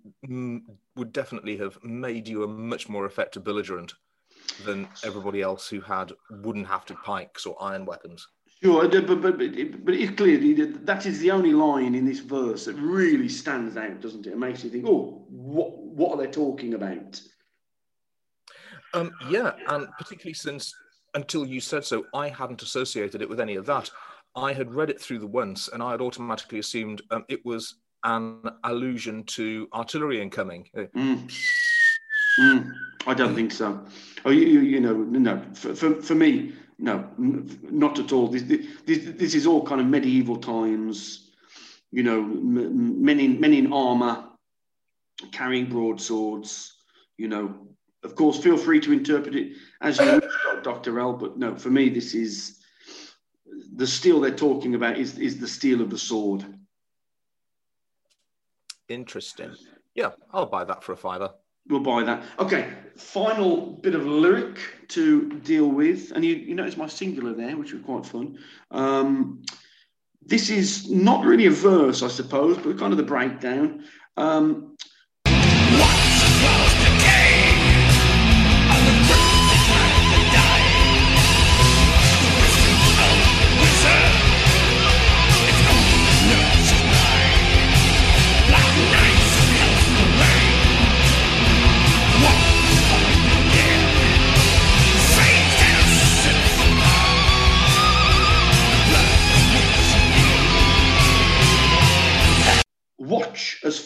would definitely have made you a much more effective belligerent than everybody else who had wooden hafted pikes or iron weapons. Sure, but, but, but, but it's clear that that is the only line in this verse that really stands out, doesn't it? It makes you think, oh, what, what are they talking about? Um, yeah, and particularly since until you said so, I hadn't associated it with any of that. I had read it through the once, and I had automatically assumed um, it was an allusion to artillery incoming. Uh, Mm. Mm. I don't think so. Oh, you, you, you know, no. For, for, for me, no, not at all. This, this, this is all kind of medieval times. You know, men in men in armor, carrying broadswords. You know, of course, feel free to interpret it as you Doctor L. But no, for me, this is the steel they're talking about is is the steel of the sword. interesting. Yeah, I'll buy that for a fiver. We'll buy that. Okay, final bit of lyric to deal with, and you, you notice my singular there, which was quite fun. Um, this is not really a verse, I suppose, but kind of the breakdown. Um,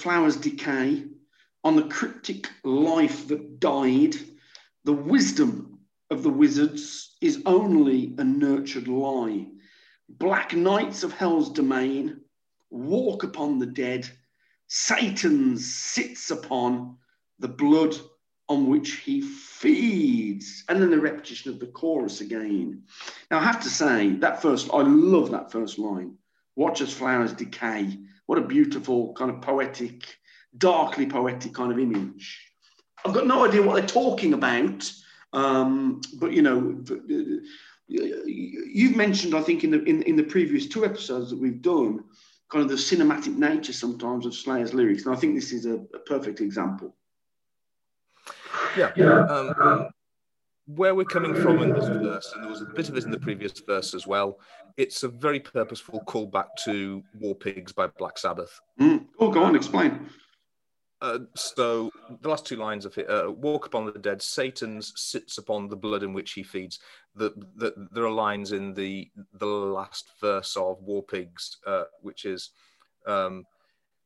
flowers decay on the cryptic life that died. The wisdom of the wizards is only a nurtured lie. Black knights of hell's domain walk upon the dead. Satan sits upon the blood on which he feeds. And then the repetition of the chorus again. Now, I have to say, that first, I love that first line. Watch as flowers decay. What a beautiful, kind of poetic, darkly poetic kind of image. I've got no idea what they're talking about, um, but you know, you've mentioned, I think, in the in, in the previous two episodes that we've done, kind of the cinematic nature sometimes of Slayer's lyrics, and I think this is a, a perfect example. Yeah. Um, where we're coming from in this verse, and there was a bit of it in the previous verse as well, it's a very purposeful callback to War Pigs by Black Sabbath. Mm. Oh, go on, explain. Uh, so the last two lines of it, uh, walk upon the dead, Satan sits upon the blood in which he feeds. The, the, there are lines in the the last verse of War Pigs, uh, which is um,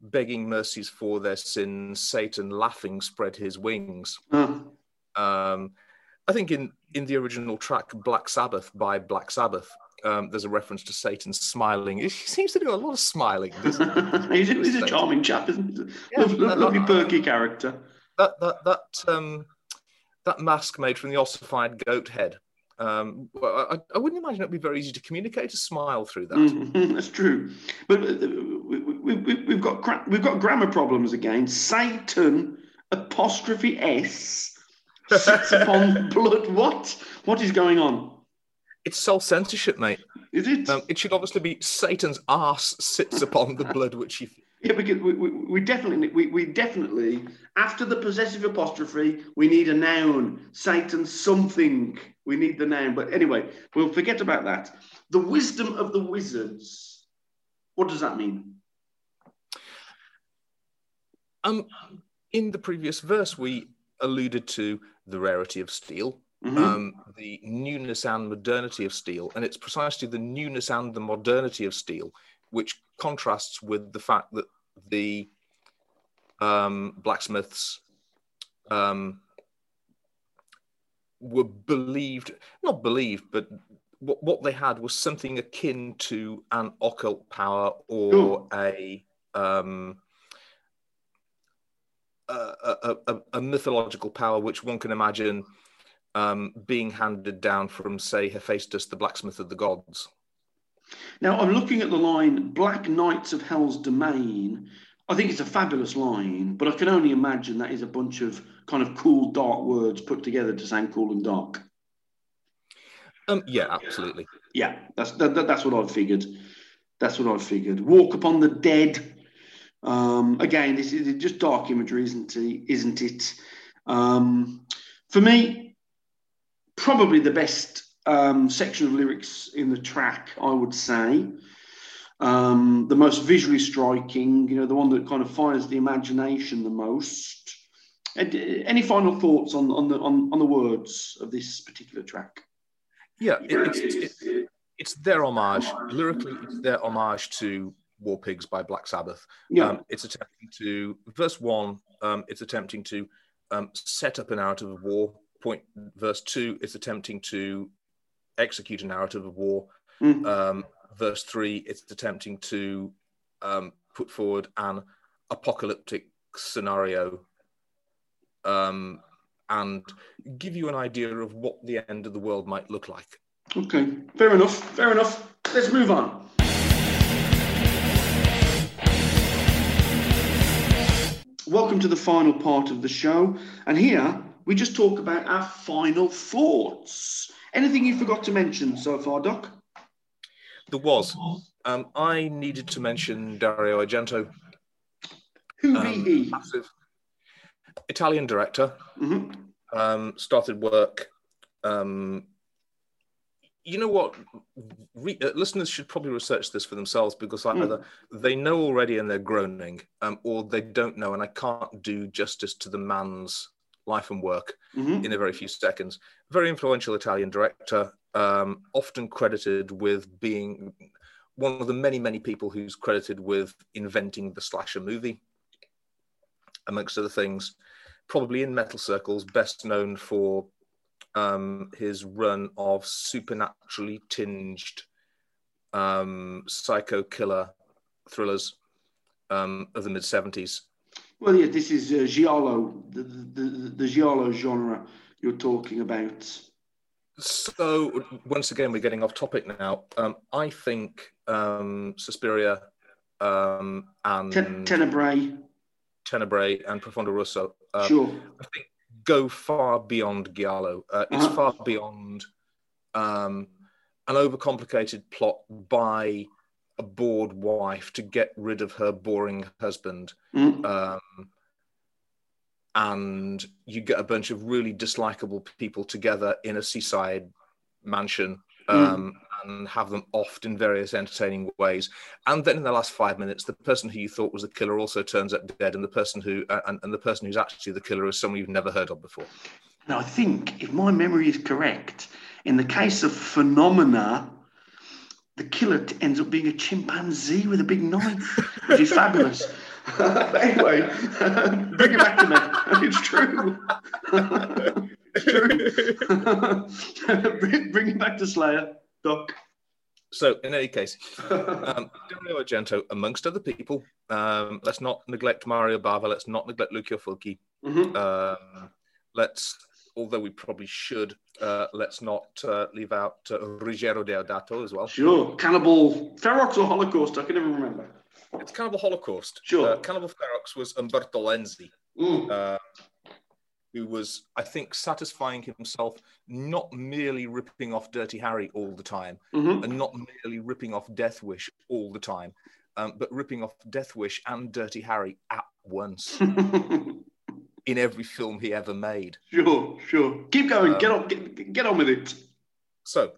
begging mercies for their sins, Satan laughing spread his wings. Uh, Um, I think in, in the original track, Black Sabbath by Black Sabbath, um, there's a reference to Satan smiling. He seems to do a lot of smiling. doesn't he? [LAUGHS] he's, a, he's a charming chap, isn't he? Yeah, lovely, no, lovely perky character. that that that um, that mask made from the ossified goat head. Um, well, I, I wouldn't imagine it'd be very easy to communicate a smile through that. Mhm, [LAUGHS] That's true, but uh, we, we, we, we've got we've got grammar problems again. Satan apostrophe s sits upon [LAUGHS] blood. What? What is going on? It's self censorship, mate. Is it? Um, it should obviously be Satan's ass sits upon the blood which he. yeah, because we, we, we definitely we, we definitely after the possessive apostrophe we need a noun. Satan something. We need the noun. But anyway, we'll forget about that. The wisdom of the wizards. What does that mean? Um, in the previous verse, we alluded to the rarity of steel, Mhm. um, the newness and modernity of steel, and it's precisely the newness and the modernity of steel which contrasts with the fact that the um, blacksmiths um, were believed, not believed, but what, what they had was something akin to an occult power or Ooh. a um, a, a, a, a mythological power which one can imagine um, being handed down from, say, Hephaestus, the blacksmith of the gods. Now, I'm looking at the line Black Knights of Hell's Domain. I think it's a fabulous line, but I can only imagine that is a bunch of kind of cool, dark words put together to sound cool and dark. Um, yeah, absolutely. Yeah, that's that, that- that's what I figured. That's what I figured. Walk upon the dead. Um, again, this is just dark imagery, isn't it? Isn't it? Um, for me, probably the best um, section of lyrics in the track, I would say. Um, the most visually striking, you know, the one that kind of fires the imagination the most. And, uh, Any final thoughts on, on the on, on the words of this particular track? Yeah, it, it's, it's, it, it's their homage. Lyrically, it's their homage to War Pigs by Black Sabbath. Yeah, Um, it's attempting to, verse one, um, it's attempting to um, set up a narrative of war. Point, verse two, it's attempting to execute a narrative of war. Mm. Um, verse three, it's attempting to um, put forward an apocalyptic scenario um, and give you an idea of what the end of the world might look like. Okay, fair enough. Fair enough. Let's move on. Welcome to the final part of the show. And here we just talk about our final thoughts. Anything you forgot to mention so far, Doc? There was. Um, I needed to mention Dario Argento, Who um, be he? massive Italian director. Mhm. Um, started work. Um, you know what? Re- uh, listeners should probably research this for themselves because either they know already and they're groaning, um, or they don't know, and I can't do justice to the man's life and work Mhm. in a very few seconds. Very influential Italian director, um, often credited with being one of the many, many people who's credited with inventing the slasher movie, amongst other things. Probably in metal circles, best known for um, his run of supernaturally tinged um, psycho killer thrillers um, of the mid 70s. Well, yeah, this is uh, Giallo, the, the, the, the Giallo genre you're talking about. So once again, we're getting off topic now. Um, I think um, Suspiria um, and Ten- Tenebrae, Tenebrae and Profondo Rosso uh, sure. I think go far beyond Giallo. Uh, it's Uh-huh. far beyond um, an overcomplicated plot by a bored wife to get rid of her boring husband. Mm. Um, and you get a bunch of really dislikable people together in a seaside mansion um, and have them offed in various entertaining ways. And then in the last five minutes, the person who you thought was the killer also turns up dead, and the person who uh, and, and the person who's actually the killer is someone you've never heard of before. Now, I think, if my memory is correct, in the case of Phenomena, the killer ends up being a chimpanzee with a big knife, which is fabulous. [LAUGHS] but anyway, [LAUGHS] bring it back to me. [LAUGHS] It's true. it's true. bring, bring it back to Slayer, Doc. So, in any case, um, Dario Argento, amongst other people, um, let's not neglect Mario Bava, let's not neglect Lucio Fulci. Mhm. Um, let's, although we probably should, uh, let's not uh, leave out uh, Ruggero Deodato as well. Sure. Cannibal Ferox or Holocaust? I can never remember. It's Cannibal Holocaust. Sure. Uh, Cannibal Ferox was Umberto Lenzi, Mm. uh, who was, I think, satisfying himself, not merely ripping off Dirty Harry all the time, Mhm. and not merely ripping off Death Wish all the time, um, but ripping off Death Wish and Dirty Harry at once [LAUGHS] in every film he ever made. sure, sure. Keep going. Um, get on. Get, get on with it. So,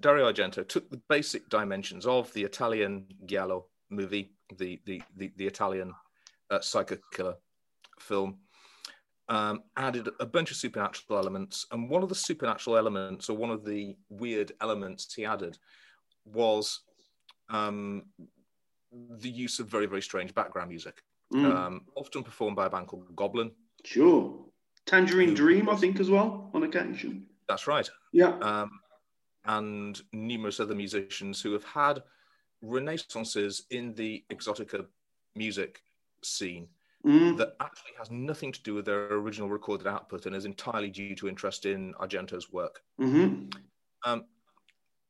Dario Argento took the basic dimensions of the Italian Giallo movie, the the the, the Italian uh, psycho killer film, um, added a bunch of supernatural elements, and one of the supernatural elements, or one of the weird elements he added, was um, the use of very very strange background music, Mm. um, often performed by a band called Goblin. Sure. Tangerine Dream, I think, as well, on occasion. That's right. Yeah. um, and numerous other musicians who have had renaissances in the exotica music scene Mm. that actually has nothing to do with their original recorded output and is entirely due to interest in Argento's work. hmm Um,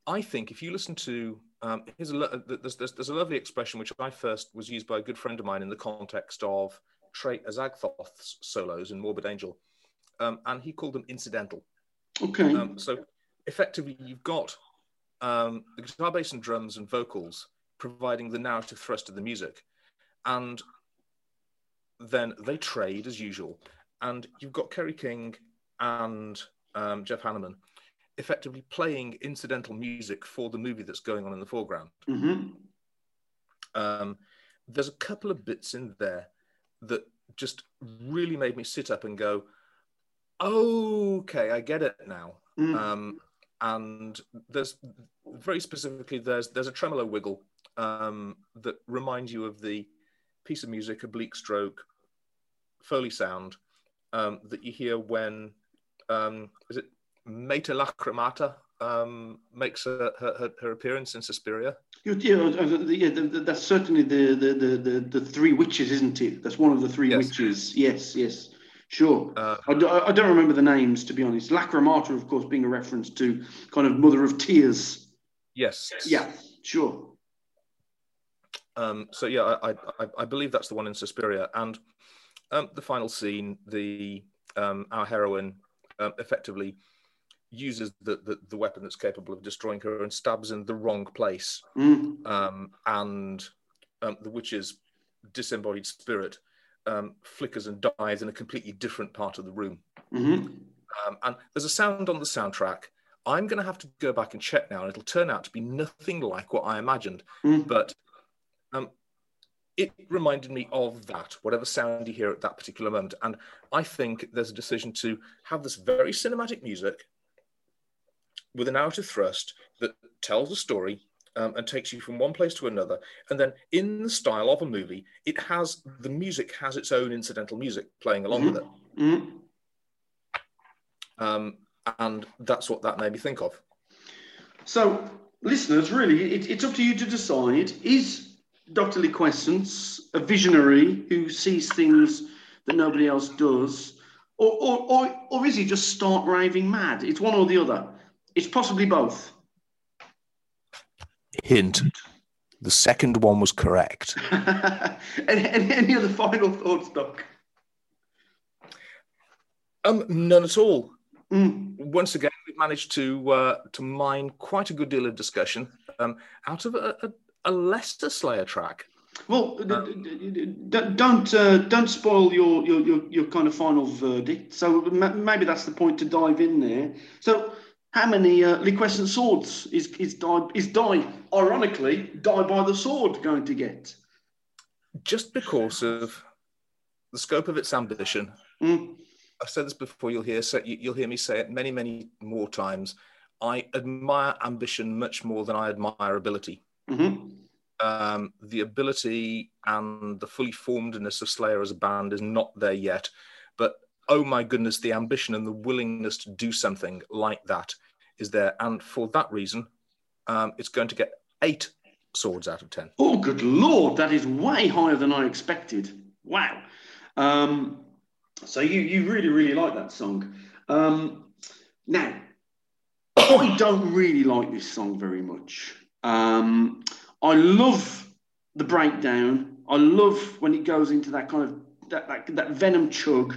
I think if you listen to um, here's a lo- there's, there's, there's a lovely expression which I first was used by a good friend of mine in the context of Trey Azagthoth's solos in Morbid Angel, um, and he called them incidental. Okay. Um, so effectively, you've got um, the guitar, bass, and drums and vocals providing the narrative thrust of the music, and then they trade as usual. And you've got Kerry King and um, Jeff Hanneman effectively playing incidental music for the movie that's going on in the foreground. hmm Um, there's a couple of bits in there that just really made me sit up and go, okay, I get it now. Mm. Um, and there's very specifically there's there's a tremolo wiggle um, that reminds you of the piece of music, a bleak stroke, foley sound um, that you hear when um, is it Meta Lacrimata um, makes her, her, her- appearance in Suspiria. Yeah, yeah, uh, uh, yeah, that's certainly the, the, the, the, the three witches, isn't it? That's one of the three Yes. witches. Yes, yes, sure. Uh, I, do, I don't remember the names, to be honest. Lacrimata, of course, being a reference to kind of Mother of Tears. yes. Yeah, sure. Um, so yeah, I, I, I- I believe that's the one in Suspiria, and um, the final scene, the um, our heroine um, effectively uses the, the the weapon that's capable of destroying her and stabs in the wrong place, Mm, um, and um, the witch's disembodied spirit um, flickers and dies in a completely different part of the room. hmm Um, and there's a sound on the soundtrack. I'm going to have to go back and check now, and it'll turn out to be nothing like what I imagined. Mm. But um, it reminded me of that, whatever sound you hear at that particular moment. And I think there's a decision to have this very cinematic music with a narrative thrust that tells a story um, and takes you from one place to another. And then, in the style of a movie, it has the music has its own incidental music playing along with it. mm. Um, and that's what that made me think of. So, listeners, really, it, it's up to you to decide is Dr. Liquescence a visionary who sees things that nobody else does, or, or, or, or is he just start raving mad? It's one or the other. It's possibly both. Hint. The second one was correct. [LAUGHS] any, any, any other final thoughts, Doc? Um, none at all. Mm. Once again, we've managed to uh, to mine quite a good deal of discussion um, out of a, a, a lesser Slayer track. Well, d- d- d- d- don't uh, don't spoil your, your your your kind of final verdict. So ma- maybe that's the point to dive in there. So, how many uh, liquescent swords is is die is die ironically die by the sword going to get? Just because of the scope of its ambition, Mm. I've said this before. You'll hear you- you'll hear me say it many, many more times. I admire ambition much more than I admire ability. hmm um, the ability and the fully formedness of Slayer as a band is not there yet. But oh my goodness, the ambition and the willingness to do something like that is there. And for that reason, um, it's going to get eight swords out of 10. Oh, good lord, that is way higher than I expected. Wow. Um, so you you really really like that song. Um, now, [COUGHS] I don't really like this song very much. Um, I love the breakdown. I love when it goes into that kind of that that, that venom chug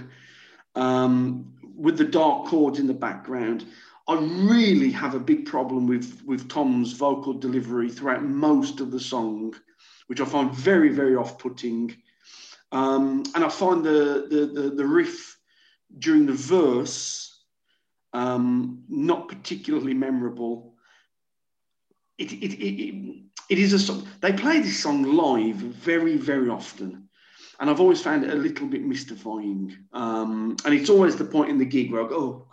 um, with the dark chords in the background. I really have a big problem with with Tom's vocal delivery throughout most of the song, which I find very very off putting. Um, and I find the, the the the riff during the verse um, not particularly memorable. It, it, it, it, it is a song. They play this song live very, very often. And I've always found it a little bit mystifying. Um, and it's always the point in the gig where I go, oh,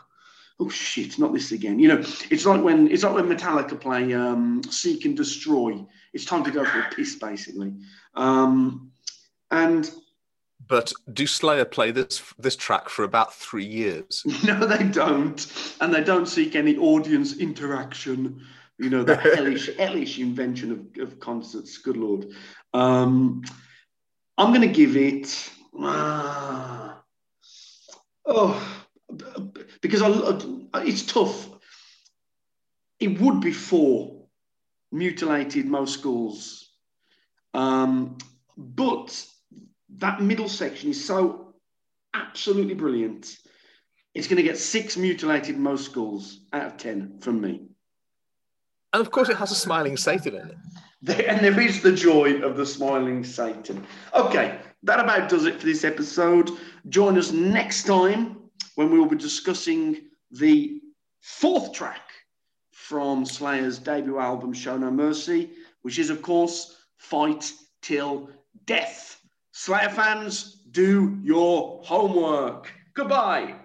oh shit, not this again. You know, it's like when it's like when Metallica play um, Seek and Destroy. It's time to go for a piss, basically. Um, and But do Slayer play this this track for about three years? [LAUGHS] No, they don't, and they don't seek any audience interaction. You know, that [LAUGHS] hellish, hellish invention of, of concerts. Good lord. Um, I'm going to give it. ah, oh, because I- it's tough. It would be four mutilated most schools, um, but that middle section is so absolutely brilliant. It's going to get six mutilated most schools out of 10 from me. And of course, it has a smiling Satan in it. There, and there is the joy of the smiling Satan. Okay, that about does it for this episode. Join us next time when we will be discussing the fourth track from Slayer's debut album, Show No Mercy, which is, of course, Fight Till Death. Slayer fans, do your homework. Goodbye.